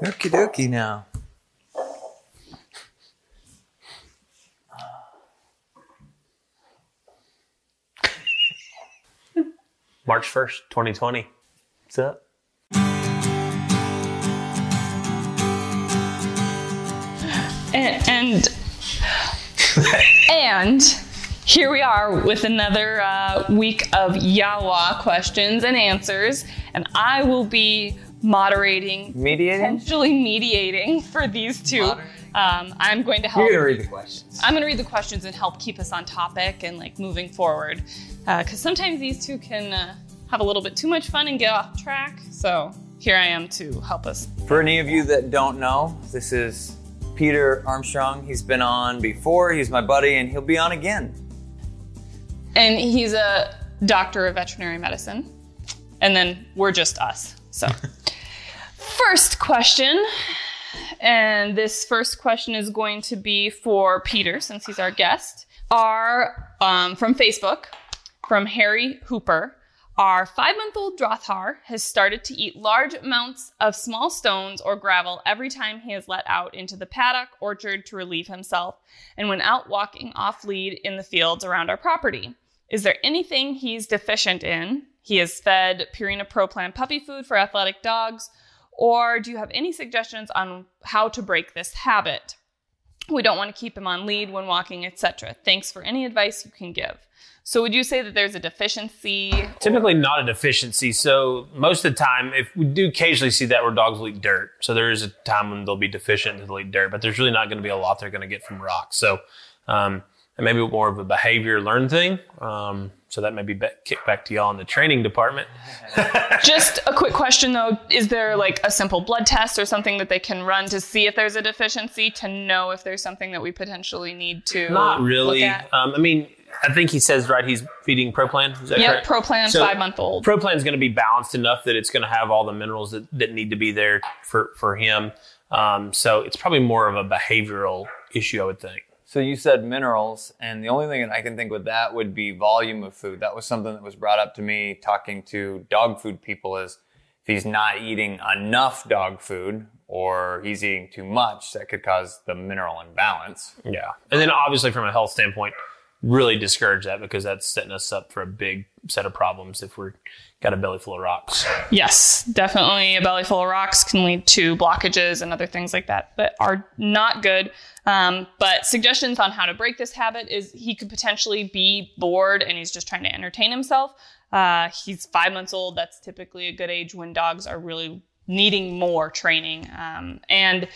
Okie dokie now. March 1st, 2020. What's up? And and, and here we are with another uh, week of Yawa questions and answers, and I will be moderating, Mediating? potentially mediating for these two. Um, I'm going to help. You're gonna read the questions. I'm going to read the questions and help keep us on topic and like moving forward, because sometimes these two can uh, have a little bit too much fun and get off track. So here I am to help us. For any of you that don't know, this is Peter Armstrong. He's been on before. He's my buddy, and he'll be on again. And he's a doctor of veterinary medicine. And then we're just us. So, first question. And this first question is going to be for Peter, since he's our guest. Are um, from Facebook, from Harry Hooper. Our five month old Drahthaar has started to eat large amounts of small stones or gravel every time he is let out into the paddock orchard to relieve himself and when out walking off lead in the fields around our property. Is there anything he's deficient in? He is fed Purina Pro Plan puppy food for athletic dogs, or do you have any suggestions on how to break this habit? We don't want to keep him on lead when walking, etc. Thanks for any advice you can give. So, would you say that there's a deficiency? Typically not a deficiency. So most of the time, if we do occasionally see that where dogs will eat dirt. So there is a time when they'll be deficient and they'll eat dirt, but there's really not going to be a lot they're going to get from rocks. So um, and maybe more of a behavior learn thing. Um, so that may be kick back to y'all in the training department. Just a quick question though: Is there like a simple blood test or something that they can run to see if there's a deficiency to know if there's something that we potentially need to Not really. Um, I mean, I think he says right. He's feeding ProPlan. Is that Yep, correct? Pro Plan, So- five month old. ProPlan is going to be balanced enough that it's going to have all the minerals that, that need to be there for for him. Um, so it's probably more of a behavioral issue, I would think. So you said minerals, and the only thing that I can think with that would be volume of food. That was something that was brought up to me talking to dog food people is if he's not eating enough dog food or he's eating too much, that could cause the mineral imbalance. Yeah, and then obviously from a health standpoint, really discourage that because that's setting us up for a big set of problems if we're got a belly full of rocks. Yes, definitely. A belly full of rocks can lead to blockages and other things like that that are not good. Um, but suggestions on how to break this habit is he could potentially be bored and he's just trying to entertain himself. Uh, he's five months old. That's typically a good age when dogs are really needing more training. Um, and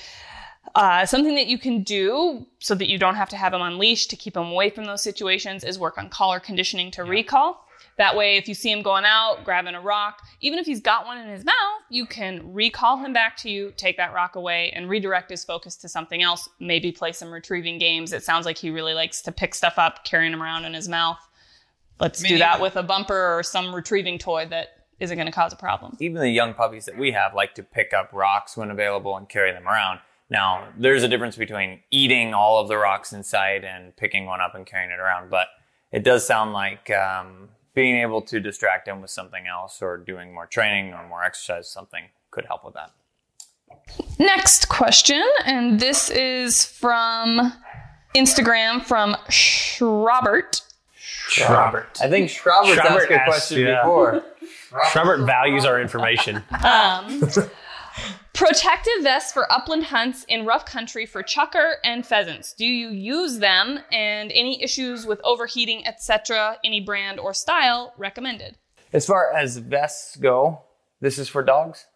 uh, something that you can do so that you don't have to have him on leash to keep him away from those situations is work on collar conditioning to recall. That way, if you see him going out, grabbing a rock, even if he's got one in his mouth, you can recall him back to you, take that rock away, and redirect his focus to something else. Maybe play some retrieving games. It sounds like he really likes to pick stuff up, carrying them around in his mouth. Let's do that with a bumper or some retrieving toy that isn't going to cause a problem. Even the young puppies that we have like to pick up rocks when available and carry them around. Now, there's a difference between eating all of the rocks in sight and picking one up and carrying it around, but it does sound like um, being able to distract him with something else or doing more training or more exercise, something could help with that. Next question, and this is from Instagram from Schrobert. Robert. I think Schrabert's Schraubert asked a question yeah. before. Robert values our information. Um, protective vests for upland hunts in rough country for chukar and pheasants. Do you use them? And any issues with overheating, etc., any brand or style recommended? As far as vests go, this is for dogs.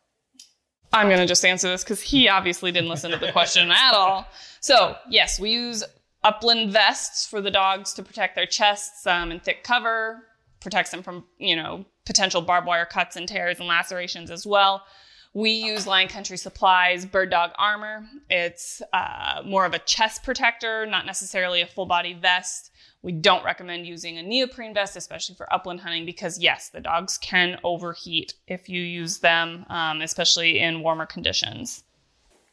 I'm going to just answer this because he obviously didn't listen to the question at all. So, yes, we use upland vests for the dogs to protect their chests um, and thick cover, protects them from, you know, potential barbed wire cuts and tears and lacerations as well. We use Lion Country Supplies Bird Dog Armor. It's uh, more of a chest protector, not necessarily a full body vest. We don't recommend using a neoprene vest, especially for upland hunting, because yes, the dogs can overheat if you use them, um, especially in warmer conditions.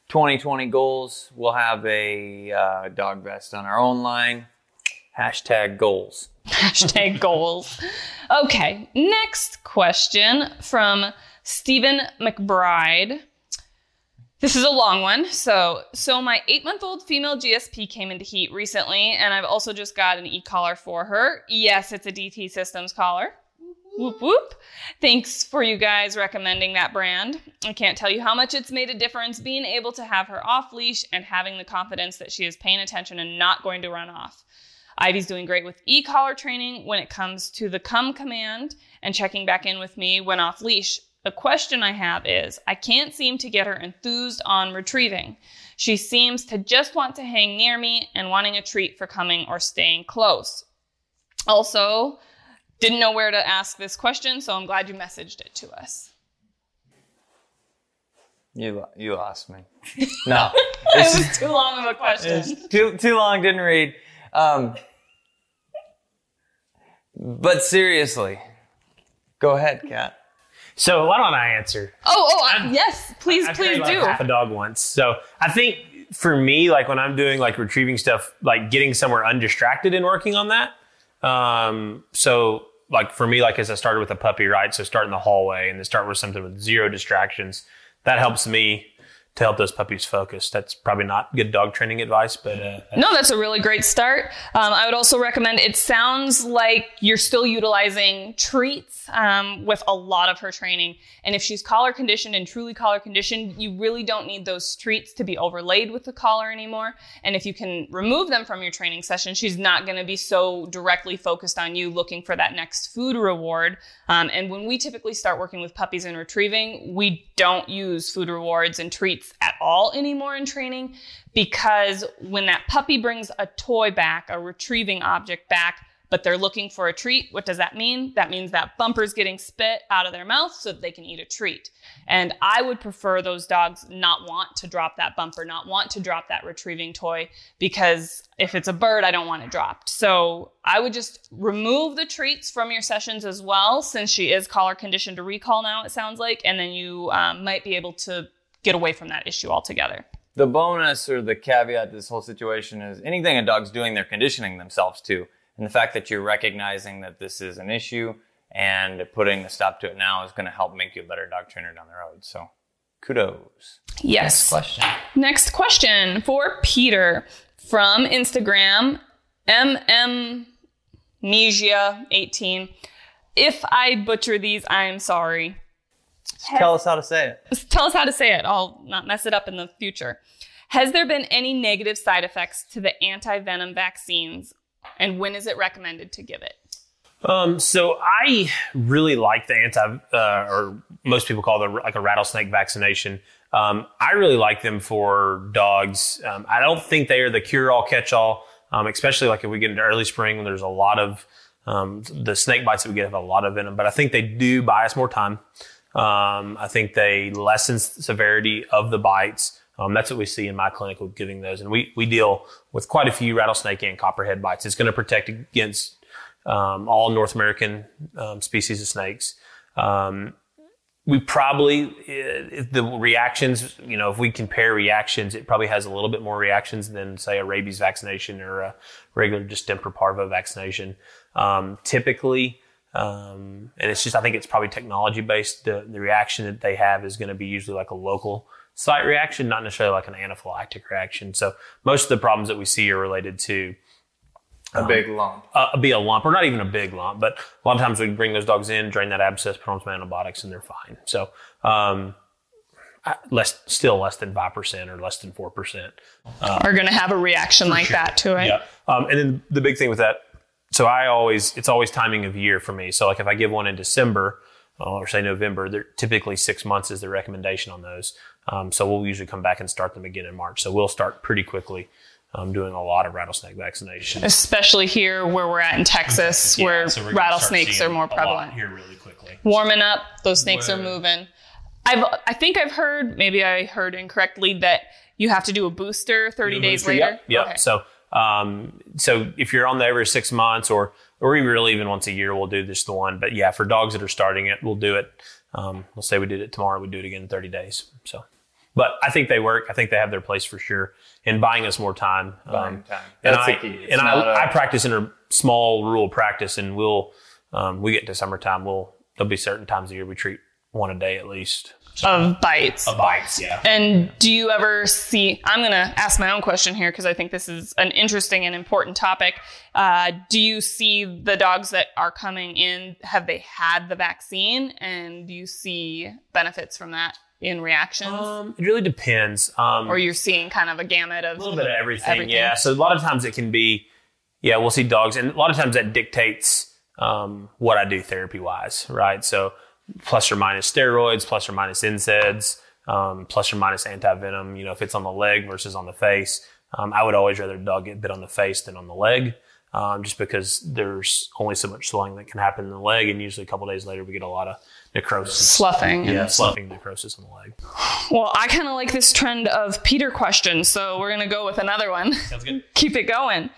2020 goals. We'll have a uh, dog vest on our own line. Hashtag goals. Hashtag goals. Okay, next question from Stephen McBride. This is a long one. So, so my eight month old female GSP came into heat recently, and I've also just got an e collar for her. Yes, it's a DT Systems collar. Whoop whoop. Thanks for you guys recommending that brand. I can't tell you how much it's made a difference being able to have her off leash and having the confidence that she is paying attention and not going to run off. Ivy's doing great with e collar training when it comes to the come command and checking back in with me when off leash. The question I have is I can't seem to get her enthused on retrieving. She seems to just want to hang near me and wanting a treat for coming or staying close. Also, didn't know where to ask this question, so I'm glad you messaged it to us. You you lost me. No, it was too long of a question. too too long. Didn't read. Um, but seriously, go ahead, Kat. So why don't I answer? Oh, oh, I, yes, please, I please do. Like half a dog once. So I think for me, like when I'm doing like retrieving stuff, like getting somewhere undistracted and working on that. Um, so like for me, like as I started with a puppy, right? So start in the hallway and then start with something with zero distractions. That helps me to help those puppies focus. That's probably not good dog training advice, but uh, No, that's a really great start. Um, I would also recommend. It sounds like you're still utilizing treats um, with a lot of her training, and if she's collar conditioned and truly collar conditioned, you really don't need those treats to be overlaid with the collar anymore. And if you can remove them from your training session, she's not going to be so directly focused on you looking for that next food reward. Um, and when we typically start working with puppies and retrieving, we don't use food rewards and treats at all anymore in training because when that puppy brings a toy back, a retrieving object back, but they're looking for a treat, what does that mean? That means that bumper's getting spit out of their mouth so that they can eat a treat. And I would prefer those dogs not want to drop that bumper, not want to drop that retrieving toy, because if it's a bird, I don't want it dropped. So I would just remove the treats from your sessions as well, since she is collar conditioned to recall now, it sounds like, and then you um, might be able to get away from that issue altogether. The bonus or the caveat to this whole situation is anything a dog's doing, they're conditioning themselves to. And the fact that you're recognizing that this is an issue and putting the stop to it now is going to help make you a better dog trainer down the road. So kudos. Yes. Question. Next question for Peter from Instagram, mmmesia18. If I butcher these, I am sorry. Tell us how to say it. Tell us how to say it. I'll not mess it up in the future. Has there been any negative side effects to the anti venom vaccines, and when is it recommended to give it? Um, so I really like the anti, uh, or most people call it like a rattlesnake vaccination. Um, I really like them for dogs. Um, I don't think they are the cure-all, catch-all, um, especially like if we get into early spring when there's a lot of um, the snake bites that we get have a lot of venom. But I think they do buy us more time. Um, I think they lessen severity of the bites. Um, that's what we see in my clinic with giving those. And we, we deal with quite a few rattlesnake and copperhead bites. It's going to protect against um, all North American um, species of snakes. Um, we probably, uh, the reactions, you know, if we compare reactions, it probably has a little bit more reactions than, say, a rabies vaccination or a regular distemper parvo vaccination. Um, typically, um, and it's just, I think it's probably technology based. The, the reaction that they have is going to be usually like a local site reaction, not necessarily like an anaphylactic reaction. So most of the problems that we see are related to A big lump. uh, be a lump or not even a big lump, but a lot of times we bring those dogs in, drain that abscess, put on some antibiotics, and they're fine. So, um, less, still less than 5% or less than 4%. Are going to have a reaction like that to it? Yeah. Um, and then the big thing with that, so I always, it's always timing of year for me. So like if I give one in December uh, or say November, they're typically six months is the recommendation on those. Um, so we'll usually come back and start them again in March. So we'll start pretty quickly. Um, doing a lot of rattlesnake vaccination. Especially here where we're at in Texas, Yeah, where so we're gonna start rattlesnakes are more prevalent. here really quickly. Warming up, those snakes are moving. I've, I think I've heard, maybe I heard incorrectly, that you have to do a booster 30 days later. Yep. yep. Okay. So, um, so if you're on there every six months or, or really even once a year, we'll do just the one. But yeah, for dogs that are starting it, we'll do it. Um, we'll say we did it tomorrow, we do it again in 30 days. So, but I think they work. I think they have their place for sure in buying us more time. Buying Um, time. And That's I, the key. It's and I, a- I practice in a small rural practice and we'll, um, we get to summertime, we'll, there'll be certain times of year we treat one a day at least. Of bites. Of bites, yeah. And do you ever see? I'm going to ask my own question here because I think this is an interesting and important topic. Uh, do you see the dogs that are coming in? Have they had the vaccine, and do you see benefits from that in reactions, Um, it really depends. Um, or you're seeing kind of a gamut of a little bit of everything, Everything. Yeah. So a lot of times it can be, yeah, we'll see dogs, and a lot of times that dictates um, what I do therapy wise, right? So plus or minus steroids, plus or minus NSAIDs, um, plus or minus anti venom. You know, if it's on the leg versus on the face, um, I would always rather a dog get bit on the face than on the leg. Um, just because there's only so much swelling that can happen in the leg, and usually a couple days later we get a lot of necrosis. sloughing. yeah, sloughing necrosis on the leg. Well, I kind of like this trend of Peter questions, so we're gonna go with another one. Sounds good. Keep it going.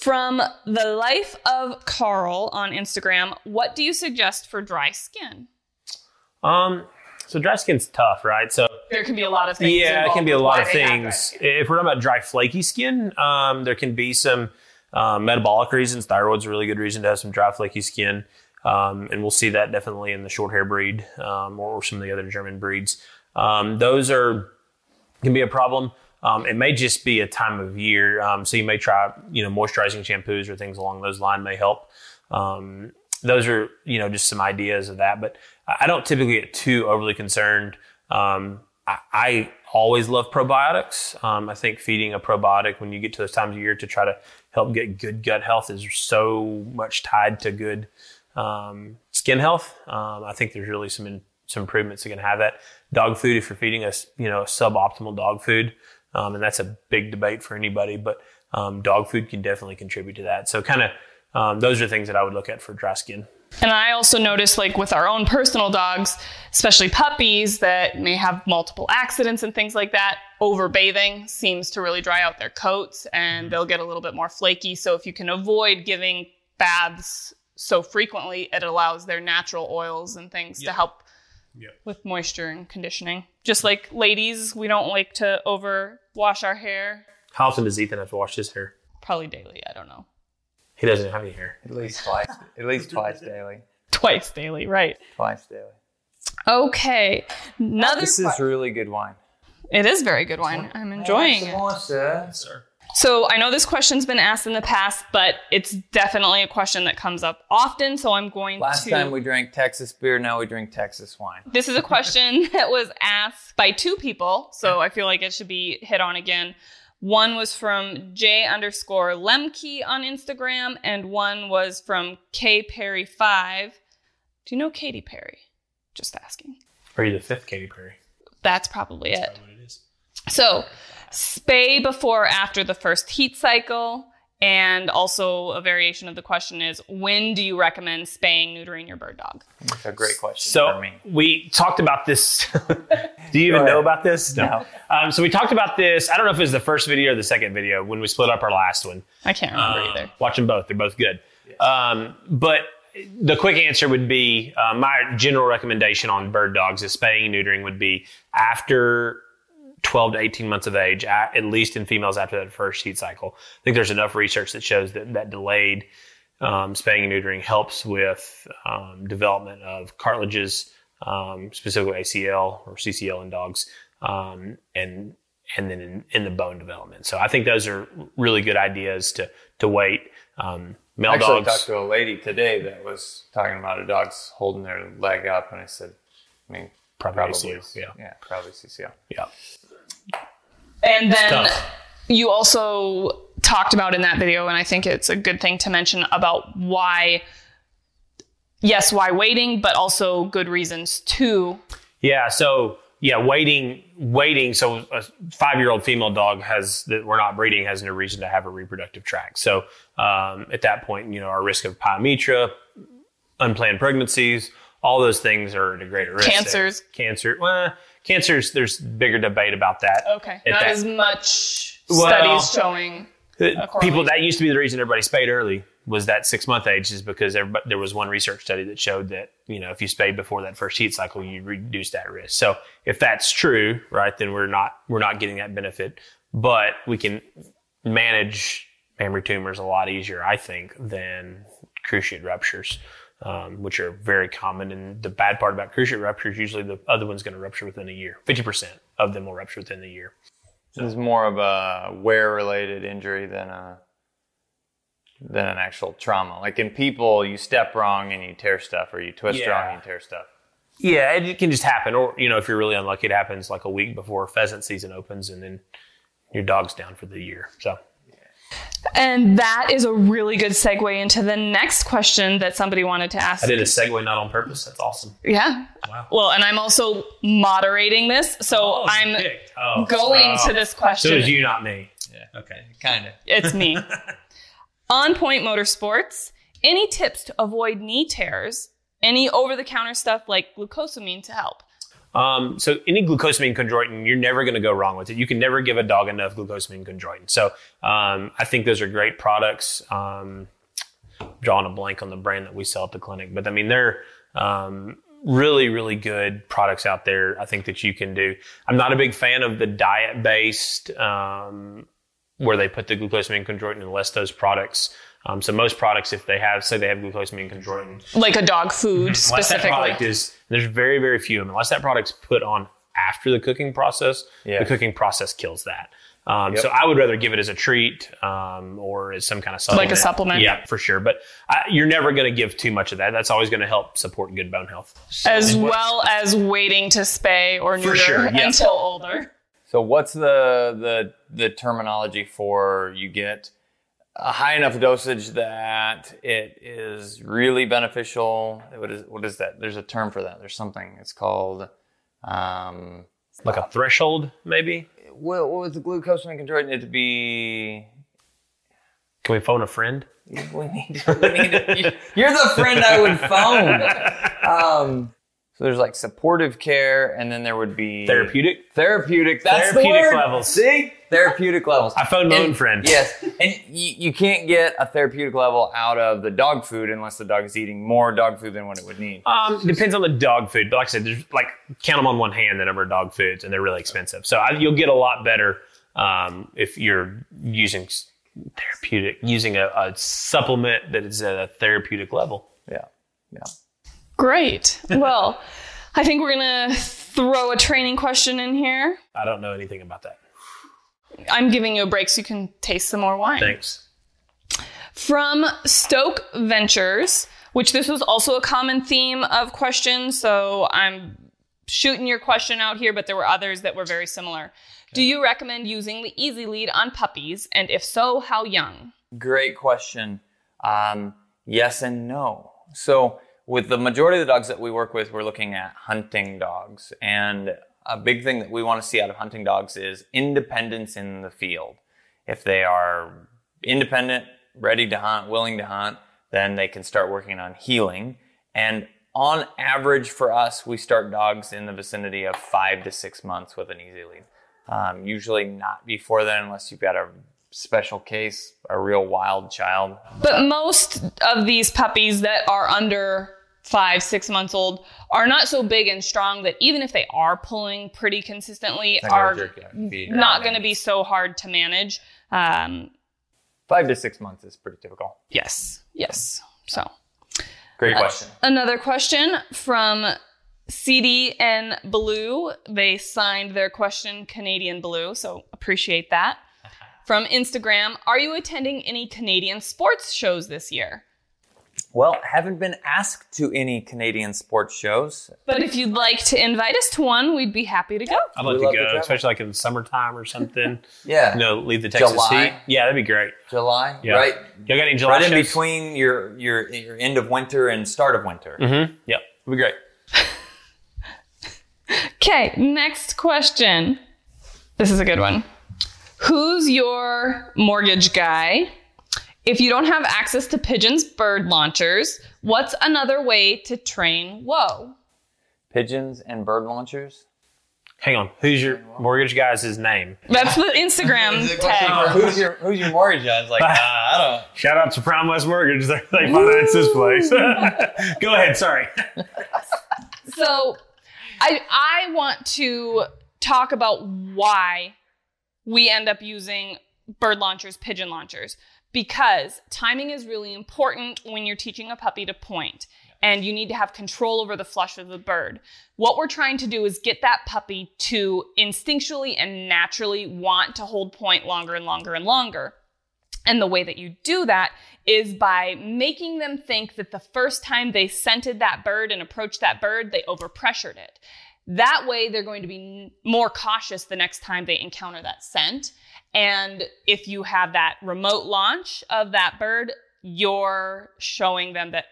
From the life of Carl on Instagram, what do you suggest for dry skin? Um, so dry skin's tough, right? So There can be a lot of things. Yeah, it can be a lot of they have dry things. If we're talking about dry, flaky skin, um, there can be some um, metabolic reasons. Thyroid's a really good reason to have some dry, flaky skin. Um, and we'll see that definitely in the short hair breed um, or some of the other German breeds. Um, those are can be a problem. Um, it may just be a time of year, um, so you may try, you know, moisturizing shampoos or things along those lines may help. Um, those are, you know, just some ideas of that. But I don't typically get too overly concerned. Um, I, I always love probiotics. Um, I think feeding a probiotic when you get to those times of year to try to help get good gut health is so much tied to good um, skin health. Um, I think there's really some in, some improvements that can have that. Dog food, if you're feeding us, you know, suboptimal dog food, um, and that's a big debate for anybody, but um, dog food can definitely contribute to that. So, kind of, um, those are things that I would look at for dry skin. And I also noticed, like with our own personal dogs, especially puppies that may have multiple accidents and things like that, overbathing seems to really dry out their coats and they'll get a little bit more flaky. So if you can avoid giving baths so frequently, it allows their natural oils and things to help Yep. with moisture and conditioning. Just like ladies, we don't like to over wash our hair. How often does Ethan have to wash his hair? Probably daily. I don't know. He doesn't have any hair. At least twice. At least twice daily. Twice daily, right? Twice daily. Okay. Another. This is really good wine. it is very good wine. I'm enjoying it. Sir. So I know this question's been asked in the past, but it's definitely a question that comes up often. So I'm going Last to. Last time we drank Texas beer, now we drink Texas wine. this is a question that was asked by two people, so I feel like it should be hit on again. One was from J underscore Lemke on Instagram, and one was from K Perry five. Do you know Katy Perry? Just asking. Are you the fifth Katy Perry? That's probably it. What it is. So, spay before or after the first heat cycle. And also, a variation of the question is when do you recommend spaying, neutering your bird dog? That's a great question So for me. we talked about this. Do you even Go know about this? No. Um, so we talked about this. I don't know if it was the first video or the second video when we split up our last one. I can't remember Uh, either. Watch them both; they're both good. Um, but the quick answer would be uh, my general recommendation on bird dogs is spaying and neutering would be after 12 to 18 months of age, at, least in females after that first heat cycle. I think there's enough research that shows that that delayed um, spaying and neutering helps with um, development of cartilages, um, specifically ACL or CCL in dogs, um, and and then in, in the bone development. So I think those are really good ideas to to wait. Um, male dogs I actually dogs. talked to a lady today that was talking about a dog's holding their leg up, and I said, I mean, Probably probably, yeah. yeah, probably CCL. yeah. And then you also talked about in that video, and I think it's a good thing to mention about why, yes, why waiting, but also good reasons to. Yeah. So yeah, waiting, waiting. So a five-year-old female dog has that we're not breeding has no reason to have a reproductive tract. So um, at that point, you know, our risk of pyometra, unplanned pregnancies, all those things are at a greater risk. there. Cancers. Cancer. Well, cancers. There's bigger debate about that. Okay. Not that- as much Well- studies showing. People that used to be the reason everybody spayed early was that six month age is because there was one research study that showed that you know if you spayed before that first heat cycle you reduce that risk so if that's true right then we're not we're not getting that benefit but we can manage mammary tumors a lot easier i think than cruciate ruptures um, which are very common. And the bad part about cruciate rupture is usually the other one's going to rupture within a year. 50% of them will rupture within a year. This is more of a wear-related injury than a than an actual trauma. Like in people, you step wrong and you tear stuff, or you twist Yeah. wrong and you tear stuff. Yeah, it can just happen. Or, you know, if you're really unlucky, it happens like a week before pheasant season opens and then your dog's down for the year. So, And that is a really good segue into the next question that somebody wanted to ask. I did a segue not on purpose. That's awesome. Yeah. Wow. Well, and I'm also moderating this, so oh, I'm oh, going oh. to this question. So question. is you, not me. Yeah. Okay. Kind of. It's me. On Point Motorsports, any tips to avoid knee tears? Any over the counter stuff like glucosamine to help? Um, so any glucosamine chondroitin, you're never going to go wrong with it. You can never give a dog enough glucosamine chondroitin. So um, I think those are great products. Um, drawing a blank on the brand that we sell at the clinic, but I mean they're um, really really good products out there. I think that you can do. I'm not a big fan of the diet based um, where they put the glucosamine chondroitin unless those products. Um, so most products, if they have, say they have glucosamine chondroitin, Like a dog food unless that specifically. product is there's very very few of them unless that product's put on after the cooking process Yeah. the cooking process kills that um, Yep. so i would rather give it as a treat um, or as some kind of supplement Like a supplement? yeah for sure but I, you're never going to give too much of that that's always going to help support good bone health as well as waiting to spay or neuter sure, yeah. until older. So what's the the the terminology for you get a high enough dosage that it is really beneficial? What is what is that? There's a term for that. There's something. It's called um like a threshold maybe what, what was the glucosamine control? It to be can we phone a friend we need, we need you're the friend I would phone. Um so there's like supportive care and then there would be therapeutic Therapeutic. That's Therapeutic the word. levels. See, therapeutic levels. I phoned my And- own friend. Yes, and you, you can't get a therapeutic level out of the dog food unless the dog is eating more dog food than what it would need. Um, depends on the dog food, but like I said, there's like count them on one hand the number of dog foods, and they're really expensive. So I, you'll get a lot better um, if you're using therapeutic, using a, a supplement that is at a therapeutic level. Yeah, yeah. Great. Well, I think we're going to throw a training question in here. I don't know anything about that. I'm giving you a break so you can taste some more wine. Thanks. From Stoke Ventures, which this was also a common theme of questions, so I'm shooting your question out here, but there were others that were very similar. Do you recommend using the Easy Lead on puppies? And if so, how young? Great question. Um, yes and no. So, with the majority of the dogs that we work with, we're looking at hunting dogs. And a big thing that we want to see out of hunting dogs is independence in the field. If they are independent, ready to hunt, willing to hunt, then they can start working on heeling. And on average for us, we start dogs in the vicinity of five to six months with an easy lead. Um, usually not before then, unless you've got a special case, a real wild child. But most of these puppies that are under five, six months old are not so big and strong that even if they are pulling pretty consistently, are not going to be so hard to manage. Um, Five to six months is pretty typical. yes, yes. So. Great question. Another question from CD and Blue. They signed their question Canadian Blue, so appreciate that. From Instagram, are you attending any Canadian sports shows this year? Well, haven't been asked to any Canadian sports shows. But if you'd like to invite us to one, we'd be happy to go. I'd like to love to go, especially like in the summertime or something. Yeah. you know, leave the Texas July. heat. Yeah, that'd be great. July, Yeah. right? Y'all got any July Right in shows? between your, your your end of winter and start of winter. Mm-hmm. Yep, that'd be great. Okay, next question. This is a good one. Who's your mortgage guy? If you don't have access to Pigeon's bird launchers, what's another way to train Whoa? Pigeons and bird launchers. Hang on, who's your mortgage guy's name? That's the Instagram tag. who's your who's your mortgage on? It's like uh, I don't know. Shout out to Prime West Mortgage. They they finance this place. Go ahead. Sorry. So I I want to talk about why we end up using bird launchers, pigeon launchers, because timing is really important when you're teaching a puppy to and you need to have control over the flush of the bird. What we're trying to do is get that puppy to instinctually and naturally want to hold point longer and longer and longer. And the way that you do that is by making them think that the first time they scented that bird and approached that bird, they overpressured it. That way, they're going to be more cautious the next time they encounter that scent. And if you have that remote launch of that bird, you're showing them that,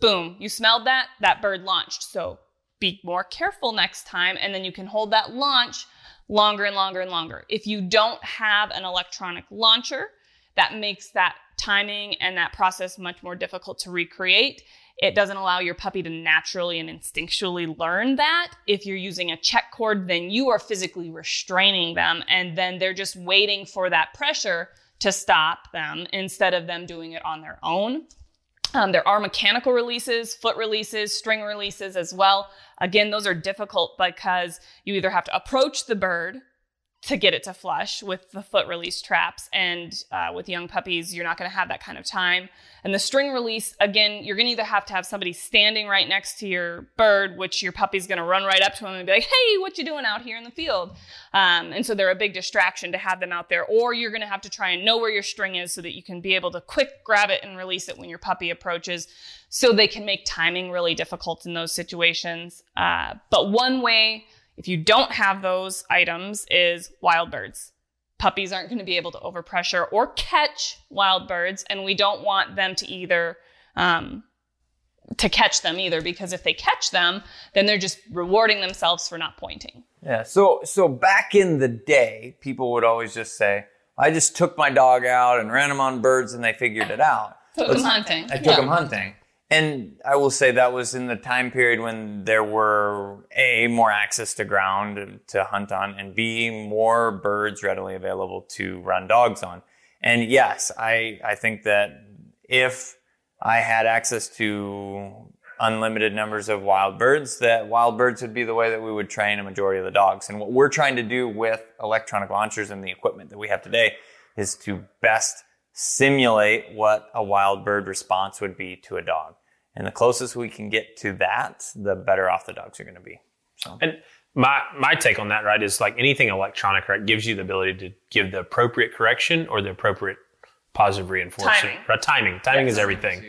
boom, you smelled that, that bird launched. So be more careful next time. And then you can hold that launch longer and longer and longer. If you don't have an electronic launcher, that makes that timing and that process much more difficult to recreate. It doesn't allow your puppy to naturally and instinctually learn that. If you're using a check cord, then you are physically restraining them and then they're just waiting for that pressure to stop them instead of them doing it on their own. Um, there are mechanical releases, foot releases, string releases as well. Again, those are difficult because you either have to approach the bird to get it to flush with the foot release traps. And uh, with young puppies, you're not going to have that kind of time. And the string release, again, you're going to either have to have somebody standing right next to your bird, which your puppy's going to run right up to him and be like, "Hey, what you doing out here in the field?" Um, and so they're a big distraction to have them out there. Or you're going to have to try and know where your string is so that you can be able to quick grab it and release it when your puppy approaches. So they can make timing really difficult in those situations. Uh, but one way if you don't have those items is wild birds. Puppies aren't going to be able to overpressure or catch wild birds, and we don't want them to either um, to catch them either because if they catch them, then they're just rewarding themselves for not pointing. Yeah. So so back in the day, people would always just say, "I just took my dog out and ran him on birds, and they figured it out." Took them hunting. I took Yeah. them hunting. And I will say that was in the time period when there were A, more access to ground to hunt on, and B, more birds readily available to run dogs on. And yes, I, I think that if I had access to unlimited numbers of wild birds, that wild birds would be the way that we would train a majority of the dogs. And what we're trying to do with electronic launchers and the equipment that we have today is to best simulate what a wild bird response would be to a dog. And the closest we can get to that, the better off the dogs are going to be. So And my my take on that, right, is like anything electronic, right, gives you the ability to give the appropriate correction or the appropriate positive reinforcement. Timing. Right, timing. Timing is everything.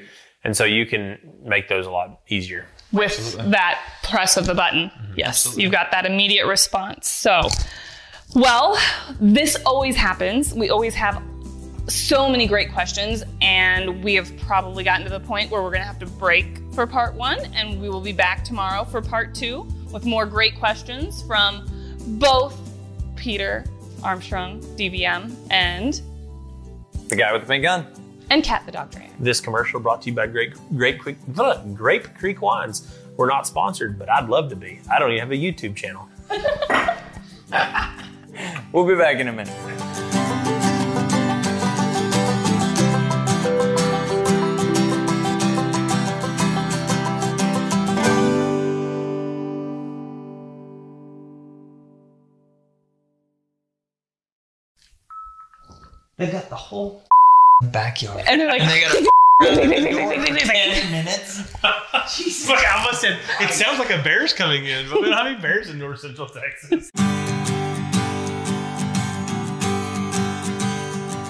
And so you can make those a lot easier. with that press of the button. Mm-hmm. Yes, you've got that immediate response. So, well, this always happens. We always have so many great questions, and we have probably gotten to the point where we're going to have to break for part one, and we will be back tomorrow for part two with more great questions from both Peter Armstrong, DVM, and the guy with the pink gun. and Cat the dog trainer. This commercial brought to you by Great Great Creek Grape Creek Wines. We're not sponsored, but I'd love to be. I don't even have a YouTube channel. We'll be back in a minute. They got the whole backyard. And they're like, And they got a ten minutes. Jesus. Look, I almost said it sounds like a bear's coming in, but we don't have any bears in North Central Texas.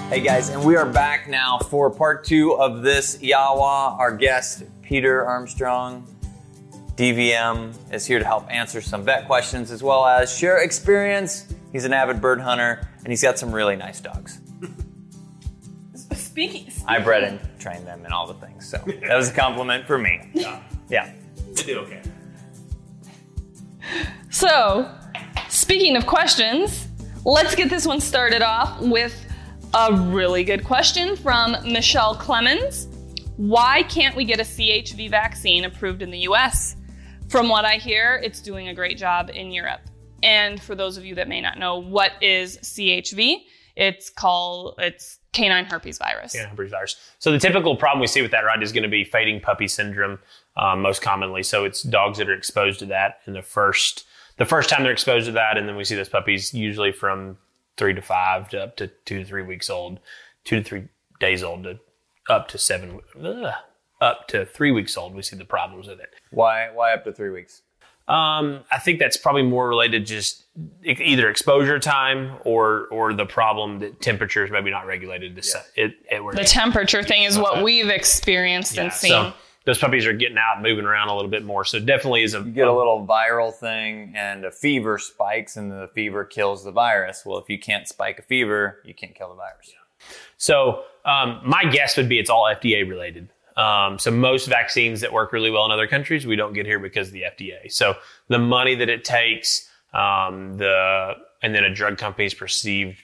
Hey guys, and we are back now for part two of this Yawa. Our guest, Peter Armstrong, DVM, is here to help answer some vet questions as well as share experience. He's an avid bird hunter and he's got some really nice dogs. Speaking. I bred and trained them and all the things, so that was a compliment for me. Yeah, Yeah. they did okay. So, speaking of questions, let's get this one started off with a really good question from Michelle Clemens. Why can't we get a CHV vaccine approved in the US? From what I hear, it's doing a great job in Europe. And for those of you that may not know, what is CHV? It's called it's canine herpes virus. Yeah, herpes virus. So the typical problem we see with that, right, is going to be fading puppy syndrome, um, most commonly. So it's dogs that are exposed to that in the first the first time they're exposed to that, and then we see those puppies usually from three to five to up to two to three weeks old, two to three days old to up to seven. Ugh, up to three weeks old, we see the problems with it. Why why up to three weeks? Um, I think that's probably more related just either exposure time or or the problem that temperature is maybe not regulated to set it, it The temperature thing is what we've experienced yeah, and seen. so those puppies are getting out and moving around a little bit more. So definitely is a You get a little viral thing and a fever spikes and the fever kills the virus. Well, if you can't spike a fever, you can't kill the virus. So um, my guess would be it's all FDA related. Um, so most vaccines that work really well in other countries, we don't get here because of the FDA. So the money that it takes, um, the and then a drug company's perceived,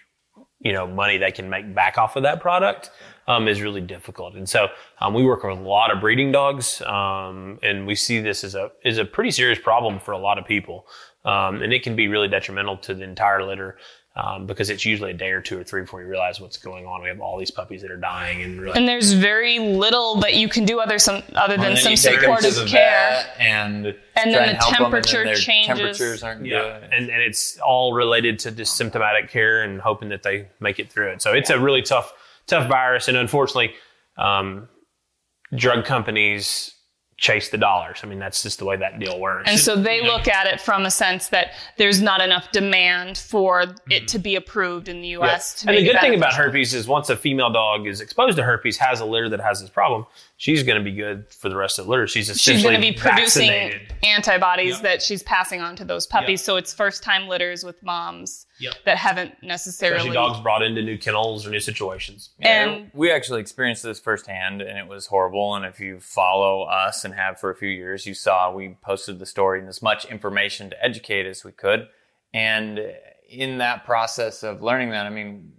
you know, money they can make back off of that product um, is really difficult. And so um, we work with a lot of breeding dogs, um, and we see this as a is a pretty serious problem for a lot of people, um, and it can be really detrimental to the entire litter um, because it's usually a day or two or three before you realize what's going on. We have all these puppies that are dying, and really, and there's very little that you can do other some other than some you take 'em to supportive care. and And then the help 'em, and then temperature changes. Temperatures aren't yeah, good. and and it's all related to just symptomatic care and hoping that they make it through it. So it's a really tough tough virus, and unfortunately, um, drug companies chase the dollars. I mean, that's just the way that deal works. And so they look at it from a sense that there's not enough demand for it mm-hmm. to be approved in the U.S. to and the good thing about herpes is once a female dog is exposed to herpes, has a litter that has this problem, she's going to be good for the rest of the litter. She's she's essentially going to be producing vaccinated. antibodies Yep. that she's passing on to those puppies. Yep. So it's first time litters with moms Yep. that haven't necessarily. Especially dogs brought into new kennels or new situations. And we actually experienced this firsthand and it was horrible. And if you follow us and have for a few years, you saw we posted the story and as much information to educate as we could. And in that process of learning that, I mean,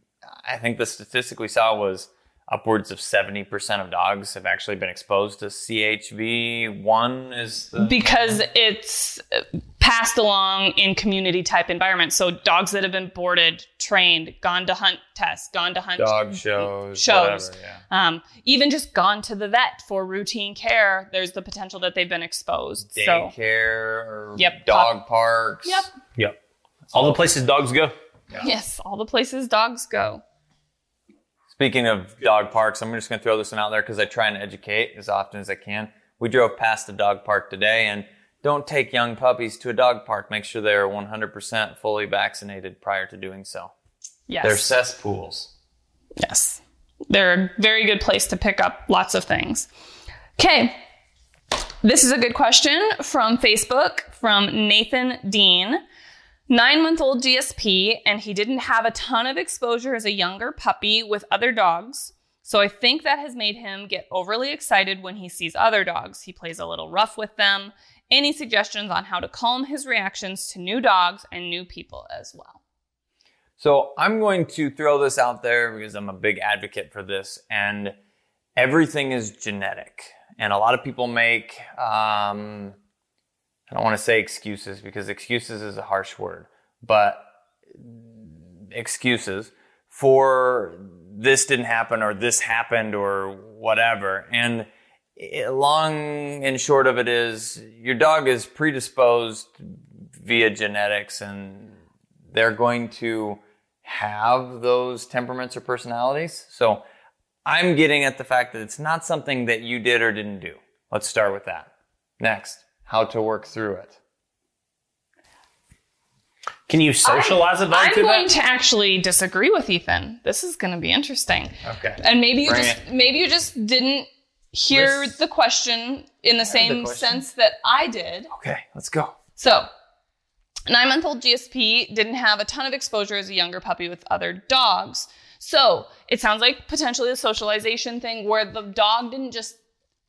I think the statistic we saw was upwards of 70% of dogs have actually been exposed to CHV1 is the because it's passed along in community type environments. So dogs that have been boarded, trained, gone to hunt tests, gone to hunt dog shows, shows. whatever, yeah. um, even just gone to the vet for routine care, there's the potential that they've been exposed. So Daycare or Yep, dog parks. Yep. Yep. All the places dogs go. yes, all the places dogs go. Speaking of dog parks, I'm just going to throw this one out there because I try and educate as often as I can. We drove past a dog park today and don't take young puppies to a dog park. Make sure they're 100% fully vaccinated prior to doing so. Yes. They're cesspools. Yes. They're a very good place to pick up lots of things. Okay. This is a good question from Facebook from Nathan Dean. Nine month old GSP, and he didn't have a ton of exposure as a younger puppy with other dogs. So I think that has made him get overly excited when he sees other dogs. He plays a little rough with them. Any suggestions on how to calm his reactions to new dogs and new people as well? So I'm going to throw this out there because I'm a big advocate for this, and everything is genetic. And a lot of people make, um, I don't want to say excuses because excuses is a harsh word, but excuses for this didn't happen or this happened or whatever. And it, long and short of it is your dog is predisposed via genetics and they're going to have those temperaments or personalities. So I'm getting at the fact that it's not something that you did or didn't do. Let's start with that. Next, how to work through it. Can you socialize a dog I'm through going that? to actually disagree with Ethan. This is going to be interesting. Okay. And maybe you Bring just it. maybe you just didn't hear Listen. the question in the same question. sense that I did. Okay, let's go. So, nine month old GSP didn't have a ton of exposure as a younger puppy with other dogs. So, it sounds like potentially a socialization thing where the dog didn't just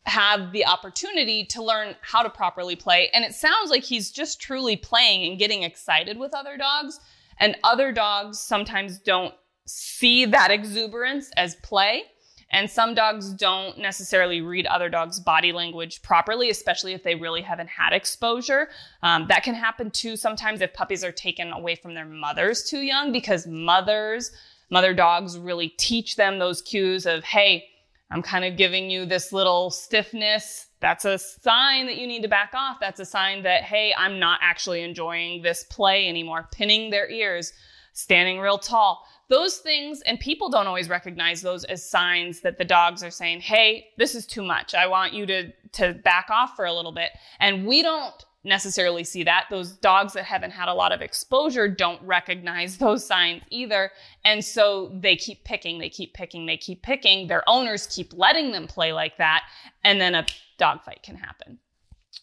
have the opportunity to learn how to properly play. And it sounds like he's just truly playing and getting excited with other dogs. And other dogs sometimes don't see that exuberance as play. And some dogs don't necessarily read other dogs' body language properly, especially if they really haven't had exposure. Um, that can happen too sometimes if puppies are taken away from their mothers too young because mothers, mother dogs really teach them those cues of, hey, I'm kind of giving you this little stiffness. That's a sign that you need to back off. That's a sign that, hey, I'm not actually enjoying this play anymore, pinning their ears. standing real tall. Those things, and people don't always recognize those as signs that the dogs are saying, hey, this is too much. I want you to, to back off for a little bit. And we don't necessarily see that. Those dogs that haven't had a lot of exposure don't recognize those signs either. And so they keep picking, they keep picking, they keep picking. Their owners keep letting them play like that. And then a dog fight can happen.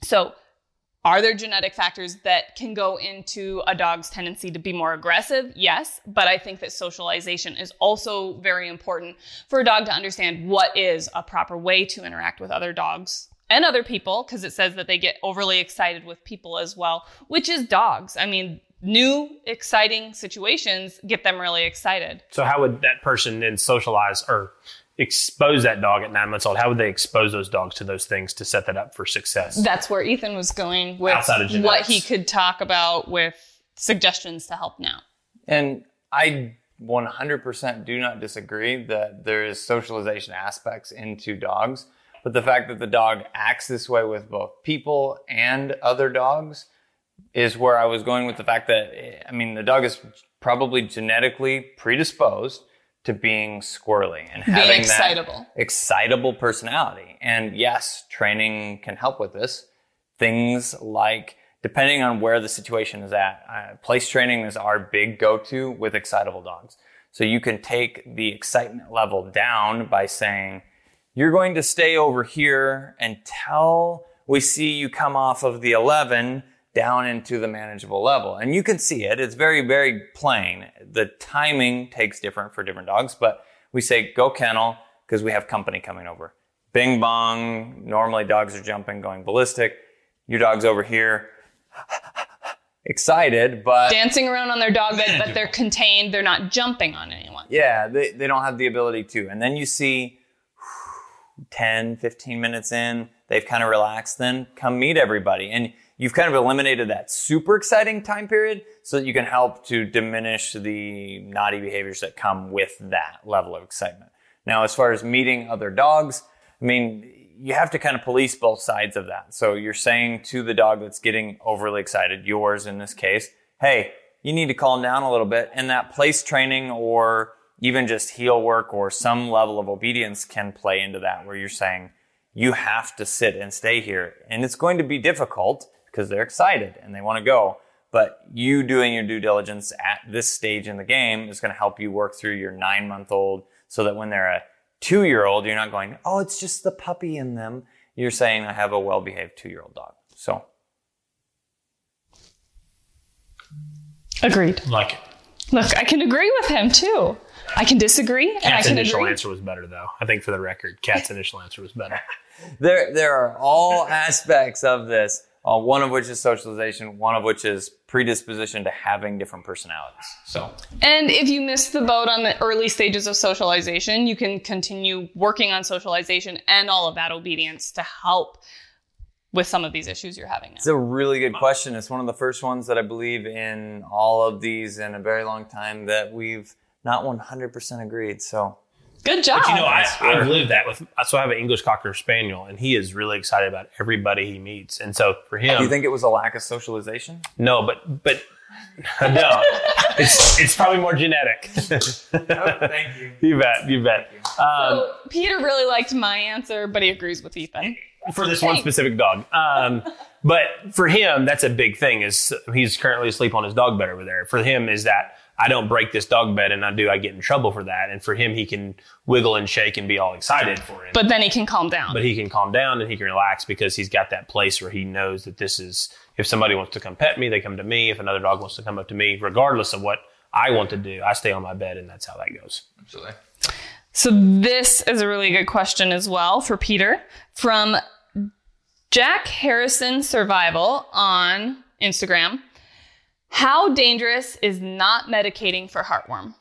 So are there genetic factors that can go into a dog's tendency to be more aggressive? Yes, but I think that socialization is also very important for a dog to understand what is a proper way to interact with other dogs and other people, because it says that they get overly excited with people as well, which is dogs. I mean, new exciting situations get them really excited. So how would that person then socialize or expose that dog at nine months old? How would they expose those dogs to those things to set that up for success? That's where Ethan was going with Outside of genetics. what he could talk about with suggestions to help now. And I 100% do not disagree that there is socialization aspects into dogs, but the fact that the dog acts this way with both people and other dogs is where I was going with the fact that I mean the dog is probably genetically predisposed to being squirrely and Being having excitable. that excitable personality. And yes, training can help with this. Things like depending on where the situation is at, uh, place training is our big go-to with excitable dogs. So you can take the excitement level down by saying, you're going to stay over here until we see you come off of the 11 down into the manageable level. And you can see it. It's very, very plain. The timing takes different for different dogs, but we say go kennel because we have company coming over. Bing bong. Normally dogs are jumping, going ballistic. Your dog's over here. Excited, but Dancing around on their dog bed, but they're contained. They're not jumping on anyone. yeah, they, they don't have the ability to. And then you see 10, 15 minutes in, they've kind of relaxed, then come meet everybody. And you've kind of eliminated that super exciting time period so that you can help to diminish the naughty behaviors that come with that level of excitement. Now, as far as meeting other dogs, I mean, you have to kind of police both sides of that. So you're saying to the dog that's getting overly excited, yours in this case, hey, you need to calm down a little bit. And that place training or even just heel work or some level of obedience can play into that where you're saying, you have to sit and stay here. And it's going to be difficult because they're excited and they want to go. But you doing your due diligence at this stage in the game is going to help you work through your nine month old so that when they're a two year old, you're not going, oh, it's just the puppy in them. You're saying, I have a well behaved two year old dog. So Agreed. like it. Look, I can agree with him too. I can disagree and I Cat's can initial agree. answer was better though. I think for the record, Cat's initial answer was better. there, there are all aspects of this, uh, one of which is socialization, one of which is predisposition to having different personalities. So And if you miss the boat on the early stages of socialization, you can continue working on socialization and all of that obedience to help with some of these issues you're having now. It's a really good question. It's one of the first ones that I believe in all of these in a very long time that we've not 100% agreed. So Good job. But You know, I, I've lived that with. So I have an English Cocker Spaniel, and he is really excited about everybody he meets. And so for him, do you think it was a lack of socialization? no, but but no, it's it's probably more genetic. thank you. you bet, you bet. Um, So Peter really liked my answer, but he agrees with Ethan. for this one specific dog. Um, but for him, that's a big thing. Is he's currently asleep on his dog bed over there. For him, is that I don't break this dog bed, and I do, I get in trouble for that. And for him, he can wiggle and shake and be all excited for it. But then he can calm down. but he can calm down and he can relax because he's got that place where he knows that this is if somebody wants to come pet me they come to me if another dog wants to come up to me regardless of what i want to do i stay on my bed and that's how that goes Absolutely. So this is a really good question as well for Peter from Jack Harrison Survival on Instagram. How dangerous is not medicating for heartworm?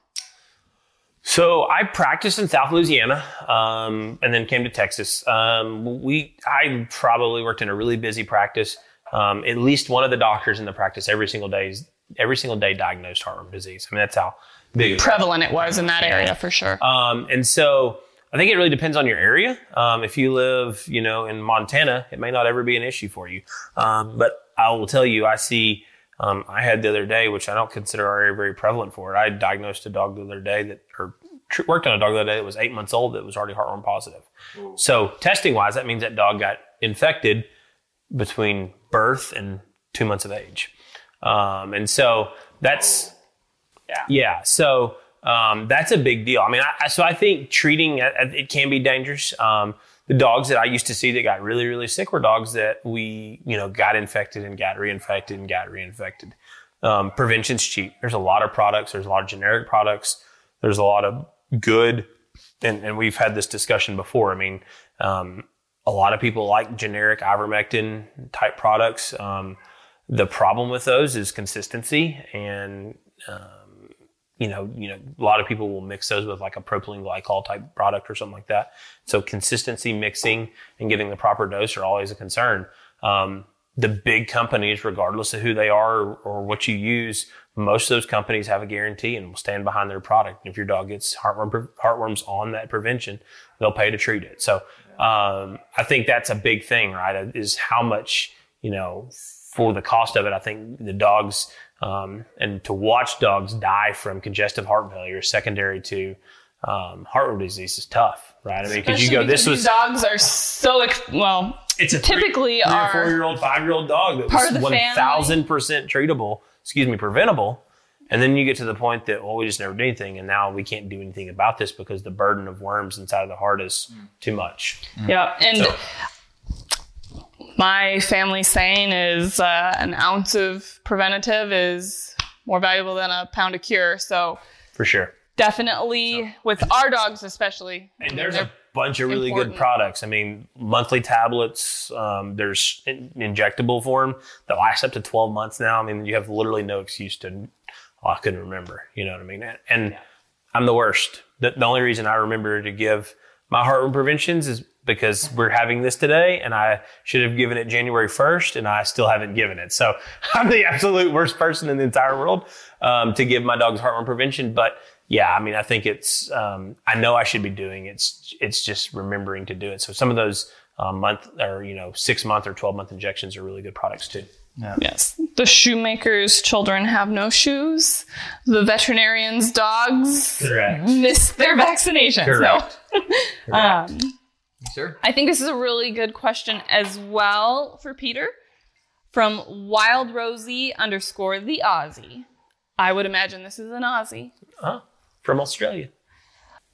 so i practiced in south louisiana um, and then came to texas um, we i probably worked in a really busy practice um, at least one of the doctors in the practice every single day is every single day diagnosed heartworm disease i mean that's how big Prevalent it was in that area for sure. Um, and so I think it really depends on your area. Um, if you live, you know, in Montana, it may not ever be an issue for you. Um, but I will tell you, I see um, I had the other day, which I don't consider very, very prevalent for it. I diagnosed a dog the other day that, or tr- worked on a dog the other day that was eight months old that was already heartworm positive. So testing wise, that means that dog got infected between birth and two months of age. Um, and so that's, yeah. yeah. So, um, that's a big deal. I mean, I, so I think treating it, it can be dangerous. Um, the dogs that I used to see that got really, really sick were dogs that we, you know, got infected and got reinfected and got reinfected. Um, prevention's cheap. There's a lot of products. There's a lot of generic products. There's a lot of good, and, and we've had this discussion before. I mean, um, a lot of people like generic ivermectin type products. Um, the problem with those is consistency and, um, you know, you know, a lot of people will mix those with like a propylene glycol type product or something like that. So consistency mixing and getting the proper dose are always a concern. Um, the big companies, regardless of who they are or, or, what you use, most of those companies have a guarantee and will stand behind their product. And if your dog gets heartworm, heartworms on that prevention, they'll pay to treat it. So um, I think that's a big thing, right? Is how much you know for the cost of it. I think the dogs um, and to watch dogs die from congestive heart failure secondary to um, heart disease is tough, right? I mean, because you go, this was dogs are so well. It's a typically three, three or four year old, five year old dog that was one thousand percent treatable. Excuse me, preventable. And then you get to the point that well, we just never did anything, and now we can't do anything about this because the burden of worms inside of the heart is too much. Yeah, and so, my family saying is uh, an ounce of preventative is more valuable than a pound of cure. So for sure, definitely so. with our dogs especially. And there's a bunch of really important. good products. I mean, monthly tablets. Um, there's in- injectable form that lasts up to 12 months now. I mean, you have literally no excuse to. Oh, I couldn't remember. You know what I mean? And yeah. I'm the worst. The, the only reason I remember to give my heartworm preventions is because we're having this today and I should have given it January 1st and I still haven't given it. So I'm the absolute worst person in the entire world um, to give my dog's heartworm prevention. But yeah, I mean, I think it's, um, I know I should be doing it. It's, it's just remembering to do it. So some of those um, month or, you know, six month or 12 month injections are really good products too. Yeah. Yes. The shoemaker's children have no shoes. The veterinarian's dogs Correct. miss their vaccination. Correct. So, Correct. Um, Sure. I think this is a really good question as well for Peter from Wild Rosie underscore the Aussie. I would imagine this is an Aussie. Huh? From Australia.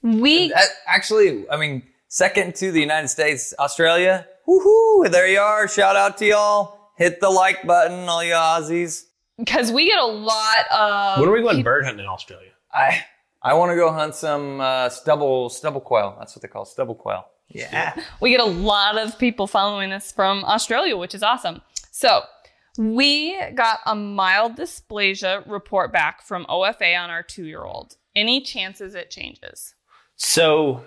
We that, actually, I mean, second to the United States, Australia. Woohoo! There you are. Shout out to y'all. Hit the like button, all you Aussies. Because we get a lot of. When are we going bird hunting in Australia? I I want to go hunt some uh, stubble stubble quail. That's what they call stubble quail. Yeah. We get a lot of people following us from Australia, which is awesome. So we got a mild dysplasia report back from OFA on our two year old. Any chances it changes? So,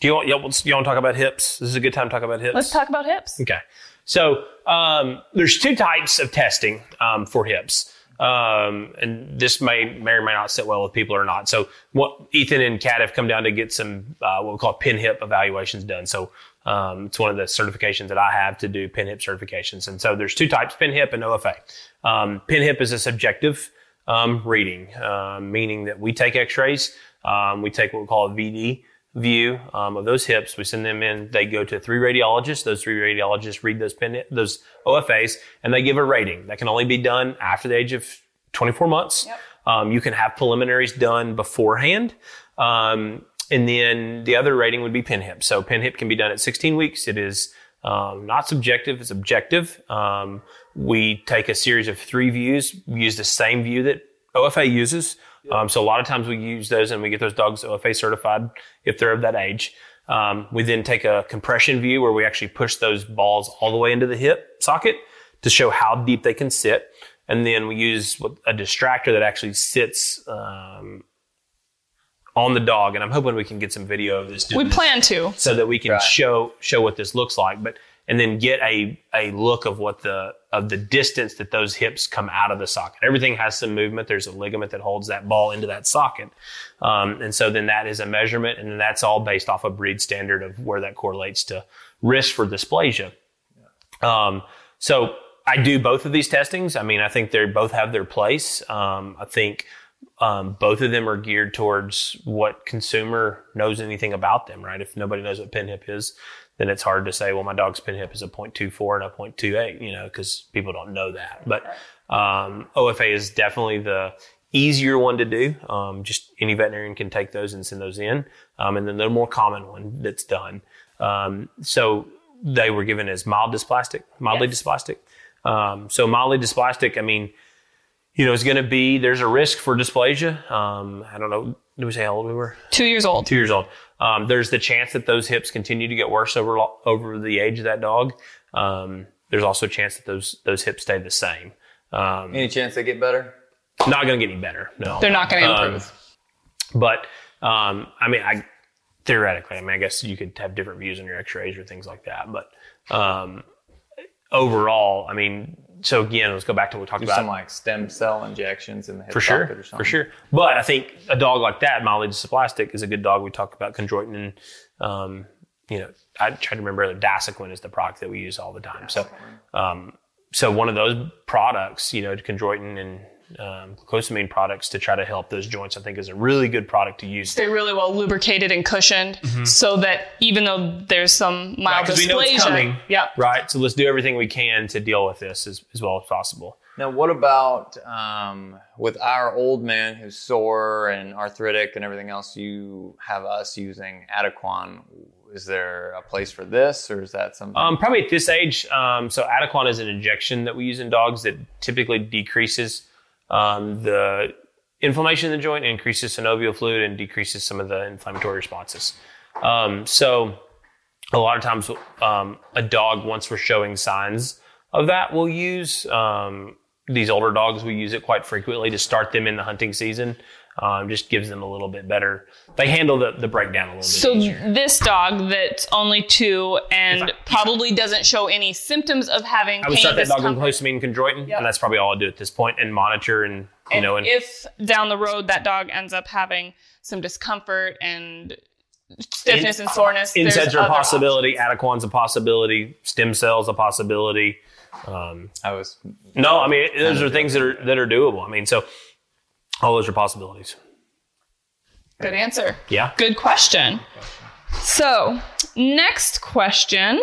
do you want, you want to talk about hips? This is a good time to talk about hips. Let's talk about hips. Okay. So, um, there's two types of testing um, for hips. Um, and this may, may or may not sit well with people or not. So what Ethan and Kat have come down to get some, uh, what we call PennHIP evaluations done. So, um, it's one of the certifications that I have to do PennHIP certifications. And so there's two types, PennHIP and OFA. Um, PennHIP is a subjective, um, reading, uh, meaning that we take x-rays, um, we take what we call a VD, view um, of those hips. We send them in. They go to three radiologists. Those three radiologists read those pen, those OFAs, and they give a rating. That can only be done after the age of 24 months. Yep. Um, you can have preliminaries done beforehand. Um, and then the other rating would be PennHIP. So PennHIP can be done at 16 weeks. It is um, not subjective; it's objective. Um, we take a series of three views. We use the same view that OFA uses. Um, so a lot of times we use those and we get those dogs OFA certified if they're of that age. Um, we then take a compression view where we actually push those balls all the way into the hip socket to show how deep they can sit. And then we use a distractor that actually sits um, on the dog. And I'm hoping we can get some video of this. We plan to, so that we can right. show show what this looks like. But and then get a, a look of what the of the distance that those hips come out of the socket. Everything has some movement. There's a ligament that holds that ball into that socket, um, and so then that is a measurement, and then that's all based off a breed standard of where that correlates to risk for dysplasia. Um, so I do both of these testings. I mean, I think they both have their place. Um, I think um, both of them are geared towards what consumer knows anything about them, right? If nobody knows what PennHIP is, then it's hard to say, well, my dog's PennHIP is a 0.24 and a 0.28, you know, because people don't know that. But um, OFA is definitely the easier one to do. Um, just any veterinarian can take those and send those in. Um, and then the more common one that's done. Um, so they were given as mild dysplastic, mildly Yes. dysplastic. Um, so mildly dysplastic, I mean, you know, it's going to be, there's a risk for dysplasia. Um, I don't know. Did we say how old we were? Two years old. Two years old. Um, there's the chance that those hips continue to get worse over, over the age of that dog. Um, there's also a chance that those, those hips stay the same. Um, Any chance they get better? not going to get any better. No. They're not going to Um, improve. But um, I mean, I theoretically, I mean, I guess you could have different views on your X-rays or things like that. But um, overall, I mean, so again, let's go back to what we talked Do about some like stem cell injections in the hip for sure, or something. for sure. But I think a dog like that, mildly dysplastic, is a good dog. We talked about chondroitin and um, you know, I try to remember the Dasuquin is the product that we use all the time. So, um, so one of those products, you know, chondroitin and um, glucosamine products to try to help those joints, I think is a really good product to use. They're really well lubricated and cushioned so that even though there's some mild Because dysplasia. we know it's coming. Yep. Right. So let's do everything we can to deal with this as, as well as possible. Now, what about um, with our old man who's sore and arthritic and everything else? You have us using Adequan. Is there a place for this, or is that something? Um, probably at this age, um, so Adequan is an injection that we use in dogs that typically decreases um, the inflammation in the joint, increases synovial fluid, and decreases some of the inflammatory responses. Um, so a lot of times, um, a dog once we're showing signs of that, we'll use um, these older dogs. We use it quite frequently to start them in the hunting season. Um, just gives them a little bit better. They handle the, the breakdown a little bit So easier. this dog that's only two and probably doesn't show any symptoms of having I would pain start that dog with discomfort. glucosamine and chondroitin, Yep. and that's probably all I'll do at this point, and monitor and you And know and if down the road that dog ends up having some discomfort and stiffness and soreness, there's NSAIDs are a other possibility, Adequan's a possibility, stem cells a possibility. Um, I was no, I mean those are things that are that are doable. I mean, so all those are possibilities. Good answer. Yeah. Good question. So, next question.